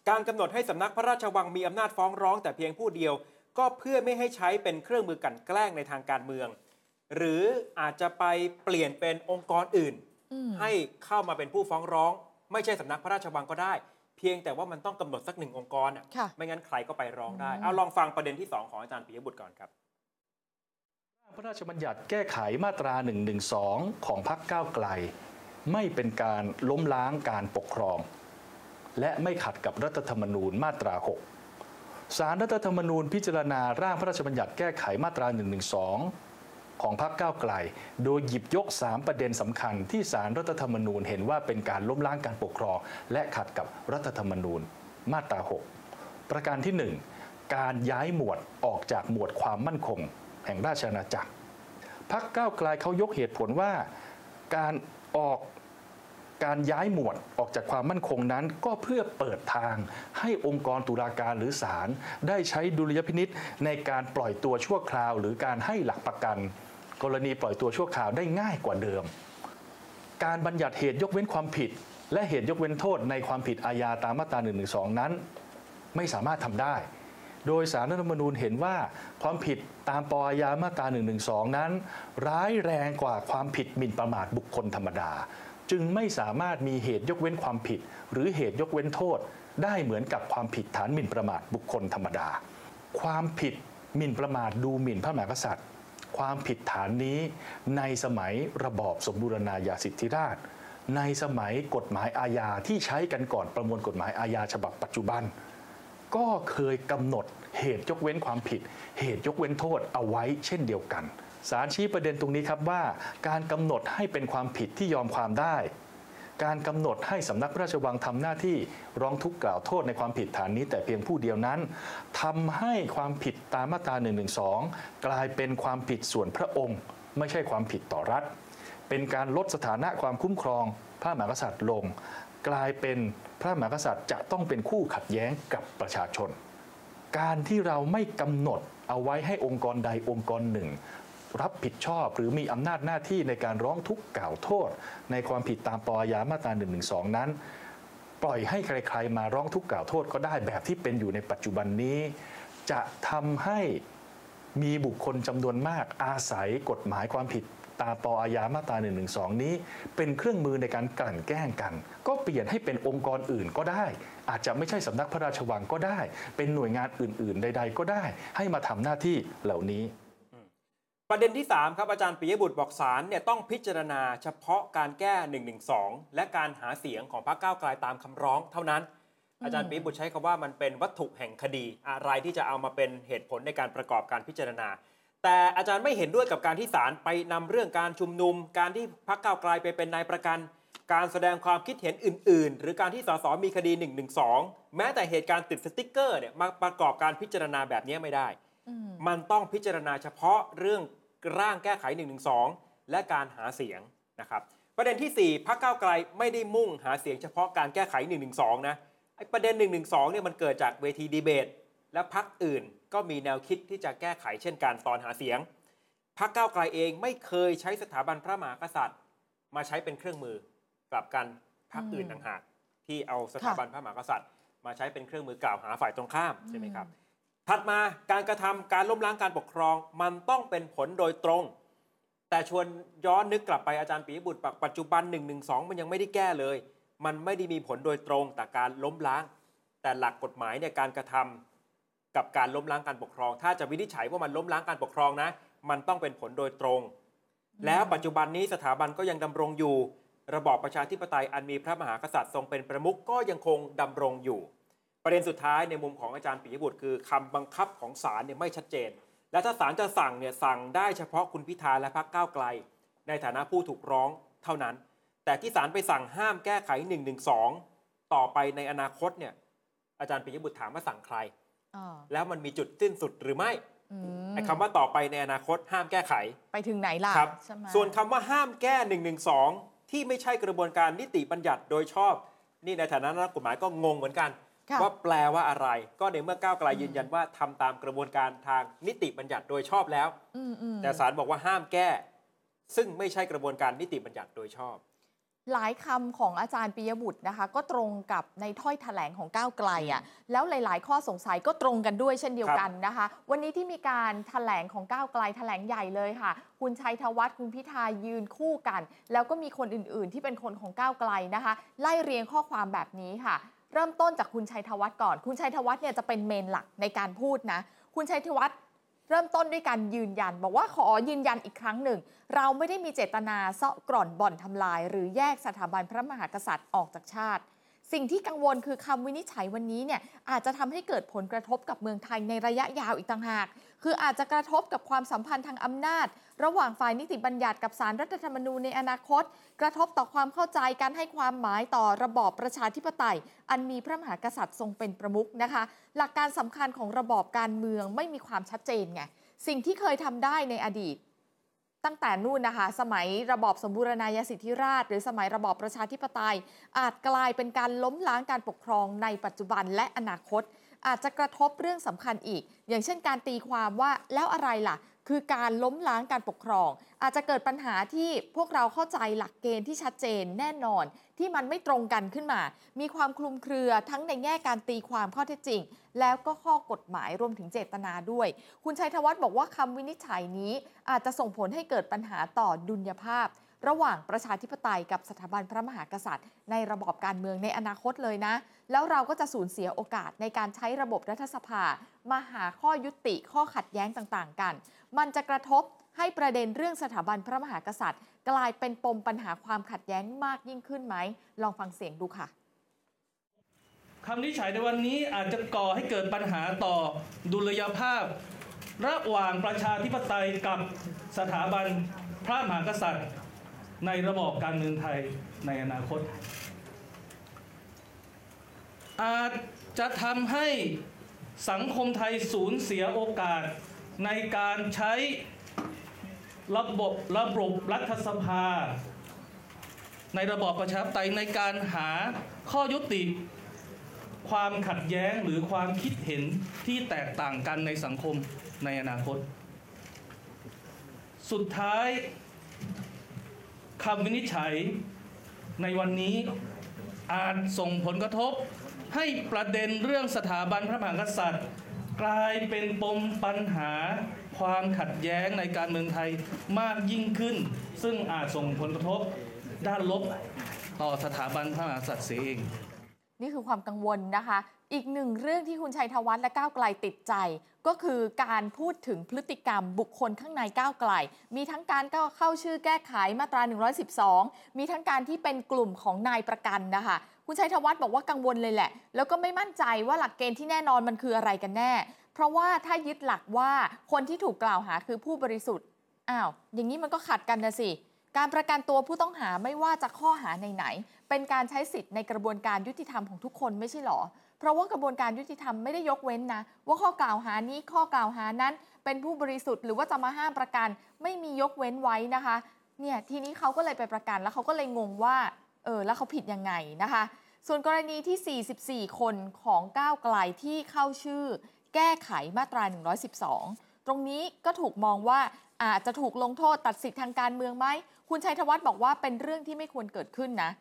การกำหนดให้สำนักพระราชวังมีอำนาจฟ้องร้องแต่เพียงผู้เดียว ก็เพื่อไม่ให้ใช้เป็นเครื่องมือกลันแกล้งในทางการเมือง หรืออาจจะไปเปลี่ยนเป็นองค์กรอื่น ให้เข้ามาเป็นผู้ฟ้องร้อง ไม่ใช่สำนักพระราชวังก็ได้ เพียงแต่ว่ามันต้องกำหนดสักหนึ่งองค์กรอะค่ะไม่งั้นใครก็ไปร้องได้อืมเอาลองฟังประเด็นที่ 2 ของอาจารย์ปิยบุตรก่อนครับพระราชบัญญัติแก้ไขมาตรา 112 ของพรรคก้าวไกล ไม่เป็นการล้มล้างการปกครอง และไม่ขัดกับรัฐธรรมนูญมาตรา 6สารรัฐธรรมนูญพิจารณาร่างพระราชบัญญัติแก้ไขมาตรา 112 ของพรรคก้าวไกล โดยหยิบยก 3 ประเด็นสำคัญที่สารรัฐธรรมนูญเห็นว่าเป็นการล้มล้างการปกครอง และขัดกับรัฐธรรมนูญมาตรา 6 ประการที่ 1 การย้ายหมวดออกจากหมวดความมั่นคง แห่งราชอาณาจักรพักก้าวไกลเขายกเหตุผลว่าการออกการย้ายหมวดออกจากความมั่นคงนั้น ก็เพื่อเปิดทางให้องค์กรตุลาการหรือศาลได้ใช้ดุลยพินิษในการปล่อยตัวชั่วคราว หรือการให้หลักประกัน กรณีปล่อยตัวชั่วคราวได้ง่ายกว่าเดิม การบัญญัติเหตุยกเว้นความผิด และเหตุยกเว้นโทษในความผิดอาญาตามมาตรา1นึนั้น ไม่สามารถทำได้ โดยสารรัฐธรรมนูญเห็นว่าความผิดตามปอาญามาตรา1นึนั้น ร้ายแรงกว่าความผิดหมิ่นประมาทบุคคลธรรมดา จึงไม่สามารถมีเหตุยกเว้นความผิด หรือเหตุยกเว้นโทษ ได้เหมือนกับความผิดฐานหมิ่นประมาทบุคคลธรรมดา ความผิดหมิ่นประมาทดูหมิ่นพระมหากษัตริย์ ความผิดฐานนี้ในสมัยระบอบสมบูรณาญาสิทธิราช ในสมัยกฎหมายอาญาที่ใช้กันก่อนประมวลกฎหมายอาญาฉบับปัจจุบัน ก็เคยกำหนดเหตุยกเว้นความผิด เหตุยกเว้นโทษเอาไว้เช่นเดียวกันสารชี้ประเด็นตรงนี้ครับว่า การกำหนดให้เป็นความผิดที่ยอมความได้ การกำหนดให้สำนักพระราชวังทำหน้าที่ร้องทุกข์กล่าวโทษในความผิดฐานนี้แต่เพียงผู้เดียวนั้นทำให้ความผิดตามมาตรา1นึกลายเป็นความผิดส่วนพระองค์ ไม่ใช่ความผิดต่อรัฐ เป็นการลดสถานะความคุ้มครอง พระมหากษัตริย์ลง กลายเป็นพระมหากษัตริย์จะต้องเป็นคู่ขัดแย้งกับประชาชน การที่เราไม่กำหนดเอาไว้ให้องค์กรใดองค์กรหนึ่ง รับผิดชอบ หรือมีอำนาจหน้าที่ในการร้องทุกข์กล่าวโทษ ในความผิดตามปอยามาตรา1นึนั้น ปล่อยให้ใครๆมาร้องทุกข์กล่าวโทษก็ได้แบบที่เป็นอยู่ในปัจจุบันนี้ จะทำให้มีบุคคลจำนวนมากอาศัยกฎหมายความผิดตามปอายามาตรา1นึนี้ เป็นเครื่องมือในการกลั่นแกล้งกัน ก็เปลี่ยนให้เป็นองค์กรอื่นก็ได้ อาจจะไม่ใช่สำนักพระราชวังก็ได้ เป็นหน่วยงานอื่น ๆ ใด ๆ ก็ได้ ให้มาทำหน้าที่เหล่านี้ ประเด็นที่ 3 ครับ อาจารย์ปิยบุตรบอกศาลเนี่ยต้องพิจารณาเฉพาะการแก้112และการหาเสียงของพรรคก้าวไกลตามคำร้องเท่านั้น อาจารย์ปิยบุตรใช้คำว่ามันเป็นวัตถุแห่งคดีอะไรที่จะเอามาเป็นเหตุผลในการประกอบการพิจารณา แต่อาจารย์ไม่เห็นด้วยกับการที่ศาลไปนำเรื่องการชุมนุม การที่พรรคก้าวไกลไปเป็นนายประกัน การแสดงความคิดเห็นอื่น ๆ หรือการที่สสมีคดี112แม้แต่เหตุการณ์ติดสติ๊กเกอร์เนี่ยมาประกอบการพิจารณาแบบนี้ไม่ได้อืมมันต้องพิจารณาเฉพาะเรื่อง ร่างแก้ไข112และการหาเสียงนะครับประเด็นที่ 4พรรคก้าวไกลไม่ได้มุ่งหาเสียงเฉพาะการแก้ไข112นะไอ้ประเด็น112เนี่ยมันเกิดจากเวทีดีเบต และพรรคอื่นก็มีแนวคิดที่จะแก้ไขเช่นการตอนหาเสียงพรรคก้าวไกลเองไม่เคยใช้สถาบันพระมหากษัตริย์ มาใช้เป็นเครื่องมือกลับกันพรรคอื่นต่างหากที่เอาสถาบันพระมหากษัตริย์ มาใช้เป็นเครื่องมือกล่าวหาฝ่ายตรงข้ามใช่ไหมครับ ถัดมาการกระทำการล้มล้างการปกครอง มันต้องเป็นผลโดยตรง แต่ชวนย้อนนึกกลับไปอาจารย์ปีบุตรปัจจุบัน1 1 2มันยังไม่ได้แก้เลย มันไม่ได้มีผลโดยตรงแต่การล้มล้าง แต่หลักกฎหมายเนี่ยการกระทำกับการล้มล้างการปกครอง ถ้าจะวินิจฉัยว่ามันล้มล้างการปกครองนะ มันต้องเป็นผลโดยตรง แล้วปัจจุบันนี้สถาบันก็ยังดำรงอยู่ ระบอบประชาธิปไตยอันมีพระมหากษัตริย์ทรงเป็นประมุขก็ยังคงดำรงอยู่ ประเด็นสุดท้ายในมุมของอาจารย์ปิยบุตรคือคำบังคับของศาลเนี่ยไม่ชัดเจน และถ้าศาลจะสั่งเนี่ยสั่งได้เฉพาะคุณพิธาและพรรคก้าวไกล ในฐานะผู้ถูกร้องเท่านั้น แต่ที่ศาลไปสั่งห้ามแก้ไข112ต่อไปในอนาคตเนี่ยอาจารย์ปิยบุตรถามว่าสั่งใครอ่าแล้วมันมีจุดสิ้นสุดหรือไม่อืมไอ้คำว่าต่อไปในอนาคตห้ามแก้ไข ไปถึงไหนล่ะครับใช่ไหมส่วนคำว่าห้ามแก้112ที่ไม่ใช่กระบวนการนิติบัญญัติโดยชอบ นี่ในฐานะนักกฎหมายก็งงเหมือนกันค่ะ ว่าแปลว่าอะไร ก็ในเมื่อก้าวไกลยืนยันว่าทำตามกระบวนการทางนิติบัญญัติโดยชอบแล้วอืมอืมแต่ศาลบอกว่าห้ามแก้ ซึ่งไม่ใช่กระบวนการนิติบัญญัติโดยชอบ หลายคำของอาจารย์ปิยบุตรนะคะ ก็ตรงกับในถ้อยแถลงของก้าวไกลอะแล้วหลาย ๆ ข้อสงสัยก็ตรงกันด้วยเช่นเดียวกันนะคะ วันนี้ที่มีการแถลงของก้าวไกลแถลงใหญ่เลยค่ะคุณชัยธวัฒน์คุณพิธายืนคู่กัน แล้วก็มีคนอื่น ๆ ที่เป็นคนของก้าวไกลนะคะ ไล่เรียงข้อความแบบนี้ค่ะ เริ่มต้นจากคุณชัยธวัฒน์ก่อน คุณชัยธวัฒน์เนี่ยจะเป็นเมนหลักในการพูดนะ คุณชัยธวัฒน์เริ่มต้นด้วยการยืนยัน บอกว่าขอยืนยันอีกครั้งหนึ่ง เราไม่ได้มีเจตนาเซาะกร่อนบ่อนทำลาย หรือแยกสถาบันพระมหากษัตริย์ออกจากชาติ สิ่งที่กังวลคือคำวินิจฉัยวันนี้เนี่ยอาจจะทำให้เกิดผลกระทบกับเมืองไทยในระยะยาวอีกต่างหาก คืออาจจะกระทบกับความสัมพันธ์ทางอำนาจ ระหว่างฝ่ายนิติบัญญัติกับสารรัฐธรรมนูญในอนาคต กระทบต่อความเข้าใจการให้ความหมายต่อระบอบประชาธิปไตย อันมีพระมหากษัตริย์ทรงเป็นประมุขนะคะ หลักการสำคัญของระบอบการเมืองไม่มีความชัดเจนไงสิ่งที่เคยทำได้ในอดีตตั้งแต่นู่นนะคะ สมัยระบอบสมบูรณาญาสิทธิราช หรือสมัยระบอบประชาธิปไตย อาจกลายเป็นการล้มล้างการปกครองในปัจจุบันและอนาคต อาจจะกระทบเรื่องสำคัญอีก อย่างเช่นการตีความว่าแล้วอะไรล่ะ คือการล้มล้างการปกครอง อาจจะเกิดปัญหาที่พวกเราเข้าใจหลักเกณฑ์ที่ชัดเจนแน่นอน ที่มันไม่ตรงกันขึ้นมา มีความคลุมเครือทั้งในแง่การตีความข้อเท็จจริง แล้วก็ข้อกฎหมายรวมถึงเจตนาด้วย คุณชัยธวัฒน์บอกว่าคำวินิจฉัยนี้ อาจจะส่งผลให้เกิดปัญหาต่อดุลยภาพ ระหว่างประชาธิปไตยกับสถาบันพระมหากษัตริย์ ในระบอบการเมืองในอนาคตเลยนะ แล้วเราก็จะสูญเสียโอกาสในการใช้ระบบรัฐสภา มาหาข้อยุติข้อขัดแย้งต่างๆ กัน มันจะกระทบให้ประเด็นเรื่องสถาบันพระมหากษัตริย์ กลายเป็นปมปัญหาความขัดแย้งมากยิ่งขึ้นไหม ลองฟังเสียงดูค่ะคำนิจฉัยในวันนี้อาจจะก่อให้เกิดปัญหาต่อดุลยภาพ ระหว่างประชาธิปไตยกับสถาบันพระมหากษัตริย์ ในระบอบการเมืองไทยในอนาคต อาจจะทำให้สังคมไทยสูญเสียโอกาสในการใช้ระบบระบบรัฐสภา ในระบอบประชาธิปไตยในการหาข้อยุติ ความขัดแย้งหรือความคิดเห็นที่แตกต่างกันในสังคมในอนาคต สุดท้าย คำวินิจฉัยในวันนี้อาจส่งผลกระทบ ให้ประเด็นเรื่องสถาบันพระมหากษัตริย์ กลายเป็นปมปัญหาความขัดแย้งในการเมืองไทยมากยิ่งขึ้น ซึ่งอาจส่งผลกระทบด้านลบต่อสถาบันพระมหากษัตริย์เสียเอง นี่คือความกังวลนะคะ อีกหนึ่งเรื่องที่คุณชัยธวัฒน์และก้าวไกลติดใจ ก็คือการพูดถึงพฤติกรรมบุคคลข้างในก้าวไกล มีทั้งการก็เข้าชื่อแก้ไขมาตรา 112 มีทั้งการที่เป็นกลุ่มของนายประกันนะคะคุณชัยธวัฒน์บอกว่ากังวลเลยแหละ แล้วก็ไม่มั่นใจว่าหลักเกณฑ์ที่แน่นอนมันคืออะไรกันแน่ เพราะว่าถ้ายึดหลักว่าคนที่ถูกกล่าวหาคือผู้บริสุทธิ์อ้าวอย่างนี้มันก็ขัดกันนะสิการประกันตัวผู้ต้องหาไม่ว่าจะข้อหาไหนๆเป็นการใช้สิทธิ์ในกระบวนการยุติธรรมของทุกคนไม่ใช่หรอ เพราะว่ากระบวนการยุติธรรมไม่ได้ยกเว้นนะ ว่าข้อกล่าวหานี้ข้อกล่าวหานั้น เป็นผู้บริสุทธิ์หรือว่าจะมาห้ามประกันไม่มียกเว้นไว้นะคะเนี่ยทีนี้เขาก็เลยไปประกันแล้วเขาก็เลยงงว่าเออแล้วเขาผิดยังไงนะคะ ส่วนกรณีที่ 44 คนของก้าวไกลที่เข้าชื่อ แก้ไขมาตรา 112 ตรงนี้ก็ถูกมองว่าอาจจะถูกลงโทษตัดสิทธิ์ทางการเมืองไหมคุณชัยธวัฒน์บอกว่าเป็นเรื่องที่ไม่ควรเกิดขึ้นนะ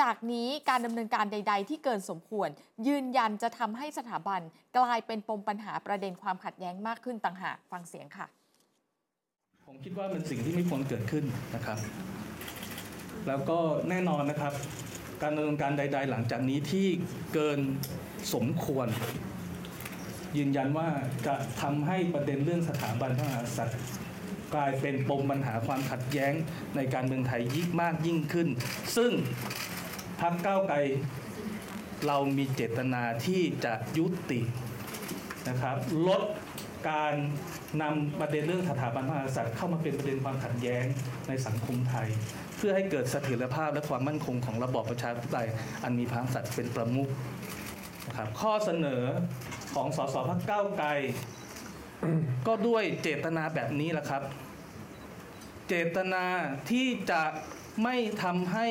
จากนี้การดำเนินการใด ๆ ที่เกินสมควร ยืนยันจะทำให้สถาบันกลายเป็นปมปัญหาประเด็นความขัดแย้งมากขึ้นต่างหากฟังเสียงค่ะ ผมคิดว่าเป็นสิ่งที่ไม่ควรเกิดขึ้นนะครับ แล้วก็แน่นอนนะครับ การดำเนินการใด ๆ หลังจากนี้ที่เกินสมควร ยืนยันว่าจะทำให้ประเด็นเรื่องสถาบันพระมหากษัตริย์กลายเป็นปมปัญหาความขัดแย้งในการเมืองไทยยิ่งมากยิ่งขึ้น ซึ่ง พรรคก้าวไกลเรามีเจตนาที่จะยุตินะครับลดการนำประเด็นเรื่องสถาบันพระมหากษัตริย์เข้ามาเป็นประเด็นความขัดแย้งในสังคมไทย เพื่อให้เกิดเสถียรภาพและความมั่นคงของระบอบประชาธิปไตยอันมีพระมหากษัตริย์เป็นประมุขนะครับข้อเสนอของสสพักเก้าวไกลก็ด้วยเจตนาแบบนี้แหละครับ เจตนาที่จะไม่ทำให้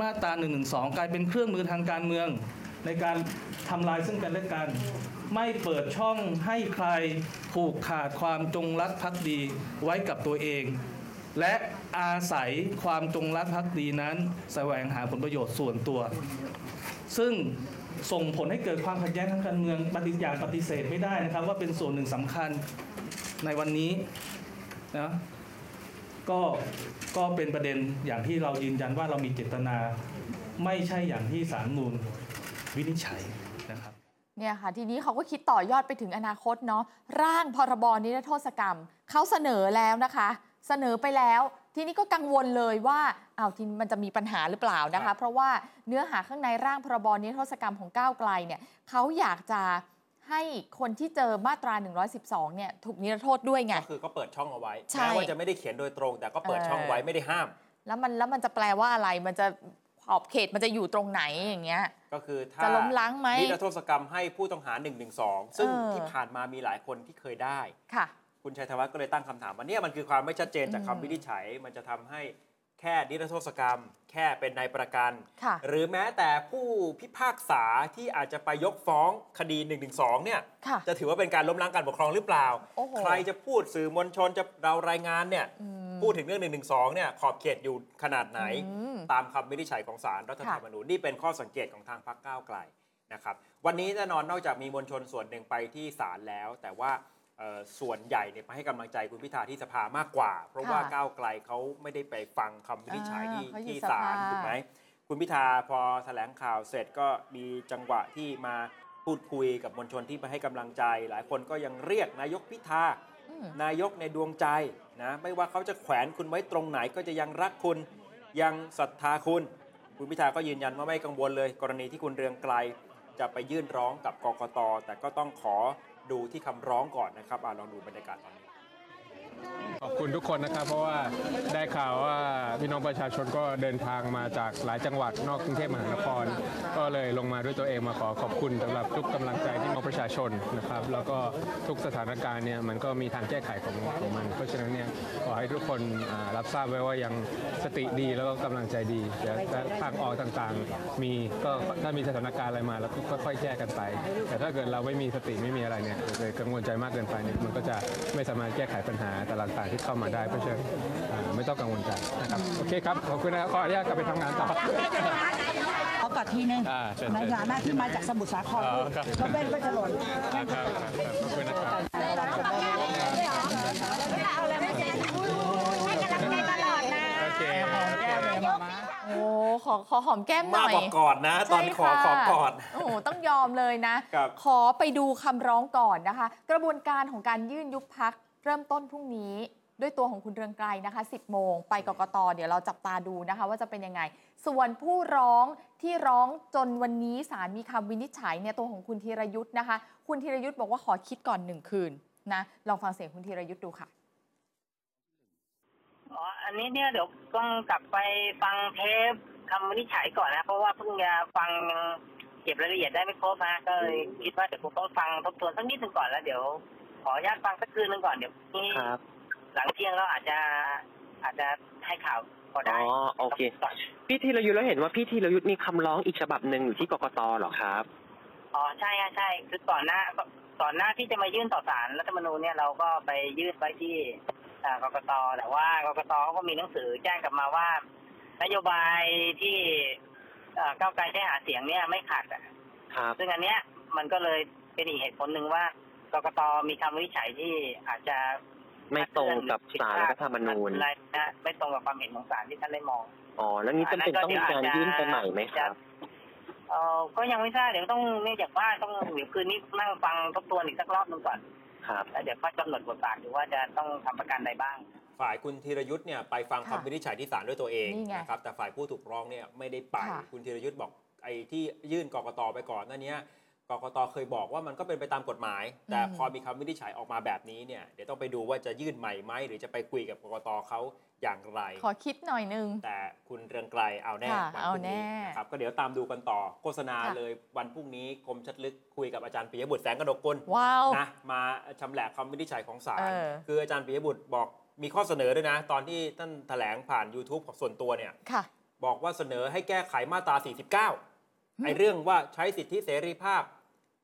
มาตรา1นึกลายเป็นเครื่องมือทางการเมือง ในการทำลายซึ่งกันและกัน ไม่เปิดช่องให้ใครผูกขาดความจงรักภักดีไว้กับตัวเอง และอาศัยความจงรักภักดีนั้นแสวงหาผลประโยชน์ส่วนตัว ซึ่งส่งผลให้เกิดความขัดแย้งทางการเมืองปฏิอย่างปฏิเสธไม่ได้นะครับ ว่าเป็นส่วนหนึ่งสำคัญในวันนี้นะ ก็ก็เป็นประเด็นอย่างที่เรายืนยันว่าเรามีเจตนา ไม่ใช่อย่างที่ศารมนูลวินิจฉัยนะครับเนี่ยค่ะทีนี้เขาก็คิดต่อยอดไปถึงอนาคตเนาะร่างพรบนิรโทษกรรมเขาเสนอแล้วนะคะ เสนอไปแล้วทีนี้ก็กังวลเลยว่าอ้าวทีนี้มันจะมีปัญหาหรือเปล่านะคะ เพราะว่าเนื้อหาข้างในร่างพรบนิรโทษกรรมของก้าวไกลเนี่ยเขาอยากจะ ให้คนที่เจอมาตรา 112 เนี่ยถูกนิรโทษด้วยไง ก็คือก็เปิดช่องเอาไว้ใช่ แม้ว่าจะไม่ได้เขียนโดยตรง แต่ก็เปิดช่องไว้ไม่ได้ห้าม แล้วมันแล้วมันจะแปลว่าอะไรมันจะขอบเขตมันจะอยู่ตรงไหนอย่างเงี้ย ก็คือถ้าจะล้มล้างไหมนิรโทษกรรมให้ผู้ต้องหา1นึซึ่งเออ ที่ผ่านมามีหลายคนที่เคยได้ ค่ะ คุณชัยธวัฒน์ก็เลยตั้งคำถามว่าเนี่ยมันคือความไม่ชัดเจนจากอืมคำวินิจฉัย มันจะทำให้ แค่นิรโทษกรรม แค่เป็นนายประกัน ค่ะ หรือแม้แต่ผู้พิพากษาที่อาจจะไปยกฟ้องคดี1นึเนี่ย ค่ะ จะถือว่าเป็นการล้มล้างการปกครองหรือเปล่า โอ้โห ใครจะพูดสื่อมวลชนจะเรารายงานเนี่ย อืม พูดถึงเรื่อง1นึเนี่ยขอบเขตอยู่ขนาดไหน อืมตามคำวินิจฉัยของศาลรัฐธรรมนูญนี่เป็นข้อสังเกตของทางพรรคก้าวไกลนะครับ วันนี้แน่นอนนอกจากมีมวลชนส่วนหนึ่งไปที่ศาลแล้ว แต่ว่าเอ่อ ส่วนใหญ่เนี่ยไปให้กำลังใจคุณพิธาที่สภามากกว่า เพราะว่าค่ะก้าวไกลเขาไม่ได้ไปฟังคำวินิจฉัยที่อ่าเขาอยู่ที่สภาศาลถูกไหมคุณพิธาพอแถลงข่าวเสร็จก็มีจังหวะที่มาพูดคุยกับมวลชนที่ไปให้กำลังใจ หลายคนก็ยังเรียกนายกพิธาอืมนายกในดวงใจนะไม่ว่าเขาจะแขวนคุณไว้ตรงไหนก็จะยังรักคุณยังศรัทธาคุณ คุณพิธาก็ยืนยันว่าไม่กังวลเลย กรณีที่คุณเรืองไกลจะไปยื่นร้องกับกกตแต่ก็ต้องขอ ดูที่คำร้องก่อนนะครับอลองดูบรรยากาศตอนนี้ ขอบคุณทุกคนนะครับ เพราะว่าได้ข่าวว่าพี่น้องประชาชนก็เดินทางมาจากหลายจังหวัดนอกกรุงเทพมหานคร ก็เลยลงมาด้วยตัวเองมาขอขอบคุณสำหรับทุกกำลังใจที่น้องประชาชนนะครับ แล้วก็ทุกสถานการณ์เนี่ยมันก็มีทางแก้ไขของของมัน เพราะฉะนั้นเนี่ยขอให้ทุกคนอ่ารับทราบไว้ว่ายังสติดีแล้วก็กำลังใจดีเดี๋ยวทางออกต่างๆ มีก็ถ้ามีสถานการณ์อะไรมาแล้วก็ค่อยๆแก้กันไป แต่ถ้าเกิดเราไม่มีสติไม่มีอะไรเนี่ยเลยกังวลใจมากเกินไปเนี่ยมันก็จะไม่สามารถแก้ไขปัญหาต่างๆที่เข้ามาได้เพราะฉะนั้นอ่าไม่ต้องกังวลใจนะครับโอเคครับขอบคุณนะครับขออนุญาตกลับไปทำงานต่อขอกอดทีนึงอ่าเชิญในเชิญฐานะที่มาจากสมุทรสาครอ๋อครับแล้วเบ้นก็จะหล่นครับครับครับขอบคุณนะครับโอเคโอเคโอ้ขอขอหอมแก้มหมาน่กอยกว่ากอดนะ ตอนขอใช่ขอค่ะกอดโอ้โหต้องยอมเลยนะครับขอไปดูคำร้องก่อนนะคะ กระบวนการของการยื่นยุบพัก เริ่มต้นพรุ่งนี้ด้วยตัวของคุณเรืองไกรนะคะ 10 โมง ไปกกต เดี๋ยวเราจับตาดูนะคะ ว่าจะเป็นยังไง ส่วนผู้ร้องที่ร้องจนวันนี้ศาลมีคำวินิจฉัยเนี่ยตัวของคุณธีรยุทธ์นะคะ คุณธีรยุทธ์บอกว่าขอคิดก่อนหนึ่งคืนนะลองฟังเสียงคุณธีรยุทธ์ดูค่ะอ๋ออันนี้เนี่ยเดี๋ยวต้องกลับไปฟังเทปคำวินิจฉัยก่อนนะ เพราะว่าเพิ่งจะฟังยังเก็บรายละเอียดได้ไม่ครบนะก็เลยคิดว่าเดี๋ยวคงต้องฟังทบทวนสักนิดหนึ่งก่อนแล้วเดี๋ยว ขออนุญาตฟังสักคืนหนึงก่อนเดี๋ยวพรุ่งนี้ครับ หลังเที่ยงแล้วอาจจะอาจจะให้ข่าวพออ๋ได้อโอเค ก่อนพี่ธีรยุทธ์แล้วเห็นว่าพี่ธีรยุทธ์มีคำร้องอีกฉบับหนึ่งอยู่ที่กกตเหรอครับ อ๋อใช่ฮะใช่คือก่อนหน้าก่อนหน้าที่จะมายื่นต่อศาลรัฐธรรมนูญเนี่ยเราก็ไปยื่นไว้ที่อ่ากกตแต่ว่ากกตเขาก็มีหนังสือแจ้งกลับมาว่า นโยบายที่เอ่อก้าวไกลใช้หาเสียงเนี่ยไม่ขัดอะครับ ซึ่งอันเนี้ยมันก็เลยเป็นอีกเหตุผลหนึ่งว่า กกตมีคำวินิจฉัยที่อาจจะไม่ตรงกับศาลรัฐธรรมนูญอะไรนะไม่ตรงกับความเห็นของศาลที่ท่านได้มองอ๋อแล้วนี้จำเป็นต้องมีการยื่นไปใหม่ไหมครับเออก็ยังไม่ทราบเดี๋ยวต้องเนื่องจากว่าต้องเดี๋ยวคืนนี้นั่งฟังทบทวนอีกสักรอบหนึงก่อนครับแล้วเดี๋ยวก็กำหนดบทบาทดูว่าจะต้องทำประกันใดบ้าง ฝ่ายคุณธีรยุทธ์เนี่ยไปฟังค่ะคำวินิจฉัยที่ศาลด้วยตัวเองนี่ไงนะครับแต่ฝ่ายผู้ถูกร้องเนี่ยไม่ได้ไปค่ะคุณธีรยุทธ์บอกไอ้ที่ยื่นกกตไปก่อนหนั่นเนี้ย กกตเคยบอกว่ามันก็เป็นไปตามกฎหมาย แต่อืมพอมีคำวินิจฉัยออกมาแบบนี้เนี่ยเดี๋ยวต้องไปดูว่าจะยื่นใหม่ไหมหรือจะไปคุยกับกกตเขาอย่างไร ขอคิดหน่อยนึง แต่คุณเรืองไกรเอาแน่ค่ะวันเอาพรุ่งนี้แน่นะครับก็เดี๋ยวตามดูกันต่อโฆษณาค่ะเลยวันพรุ่งนี้คมชัดลึกคุยกับอาจารย์ปิยบุตรแสงกนกกุลว้าวนะมาชำแหละคำวินิจฉัยของศาลเออคืออาจารย์ปิยบุตรบอกมีข้อเสนอด้วยนะ ตอนที่ท่านแถลงผ่าน YouTube ของส่วนตัวเนี่ยค่ะบอกว่าเสนอให้แก้ไขมาตรา 49ไอ้เรื่องว่าใช้สิทธิเสรีภาพ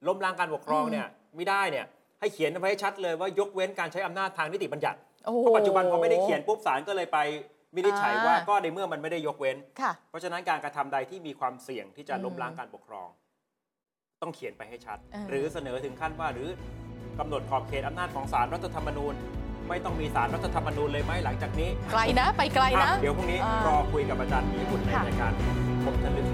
ล้มล้างการปกครองเนี่ยไม่ได้เนี่ยให้เขียนไว้ให้ชัดเลยว่ายกเว้นการใช้อำนาจทางนิติบัญญัติโอ้โหเพราะปัจจุบันพอไม่ได้เขียนปุ๊บศาลก็เลยไปวินิจฉัยว่าอ่าก็ในเมื่อมันไม่ได้ยกเว้นค่ะเพราะฉะนั้นการกระทำใดที่มีความเสี่ยงที่จะล้มอืมล้างการปกครอง ต้องเขียนไปให้ชัดเออหรือเสนอถึงขั้นว่าหรือกำหนดขอบเขตอำนาจของศาลรัฐธรรมนูญ ไม่ต้องมีศาลรัฐธรรมนูญเลยไหมหลังจากนี้ไกลนะ ไปไกลนะอะเดี๋ยวพรุ่งนี้อ่ารอคุยกับอาจารย์มีบุตรในค่ะรายการผมจะลึก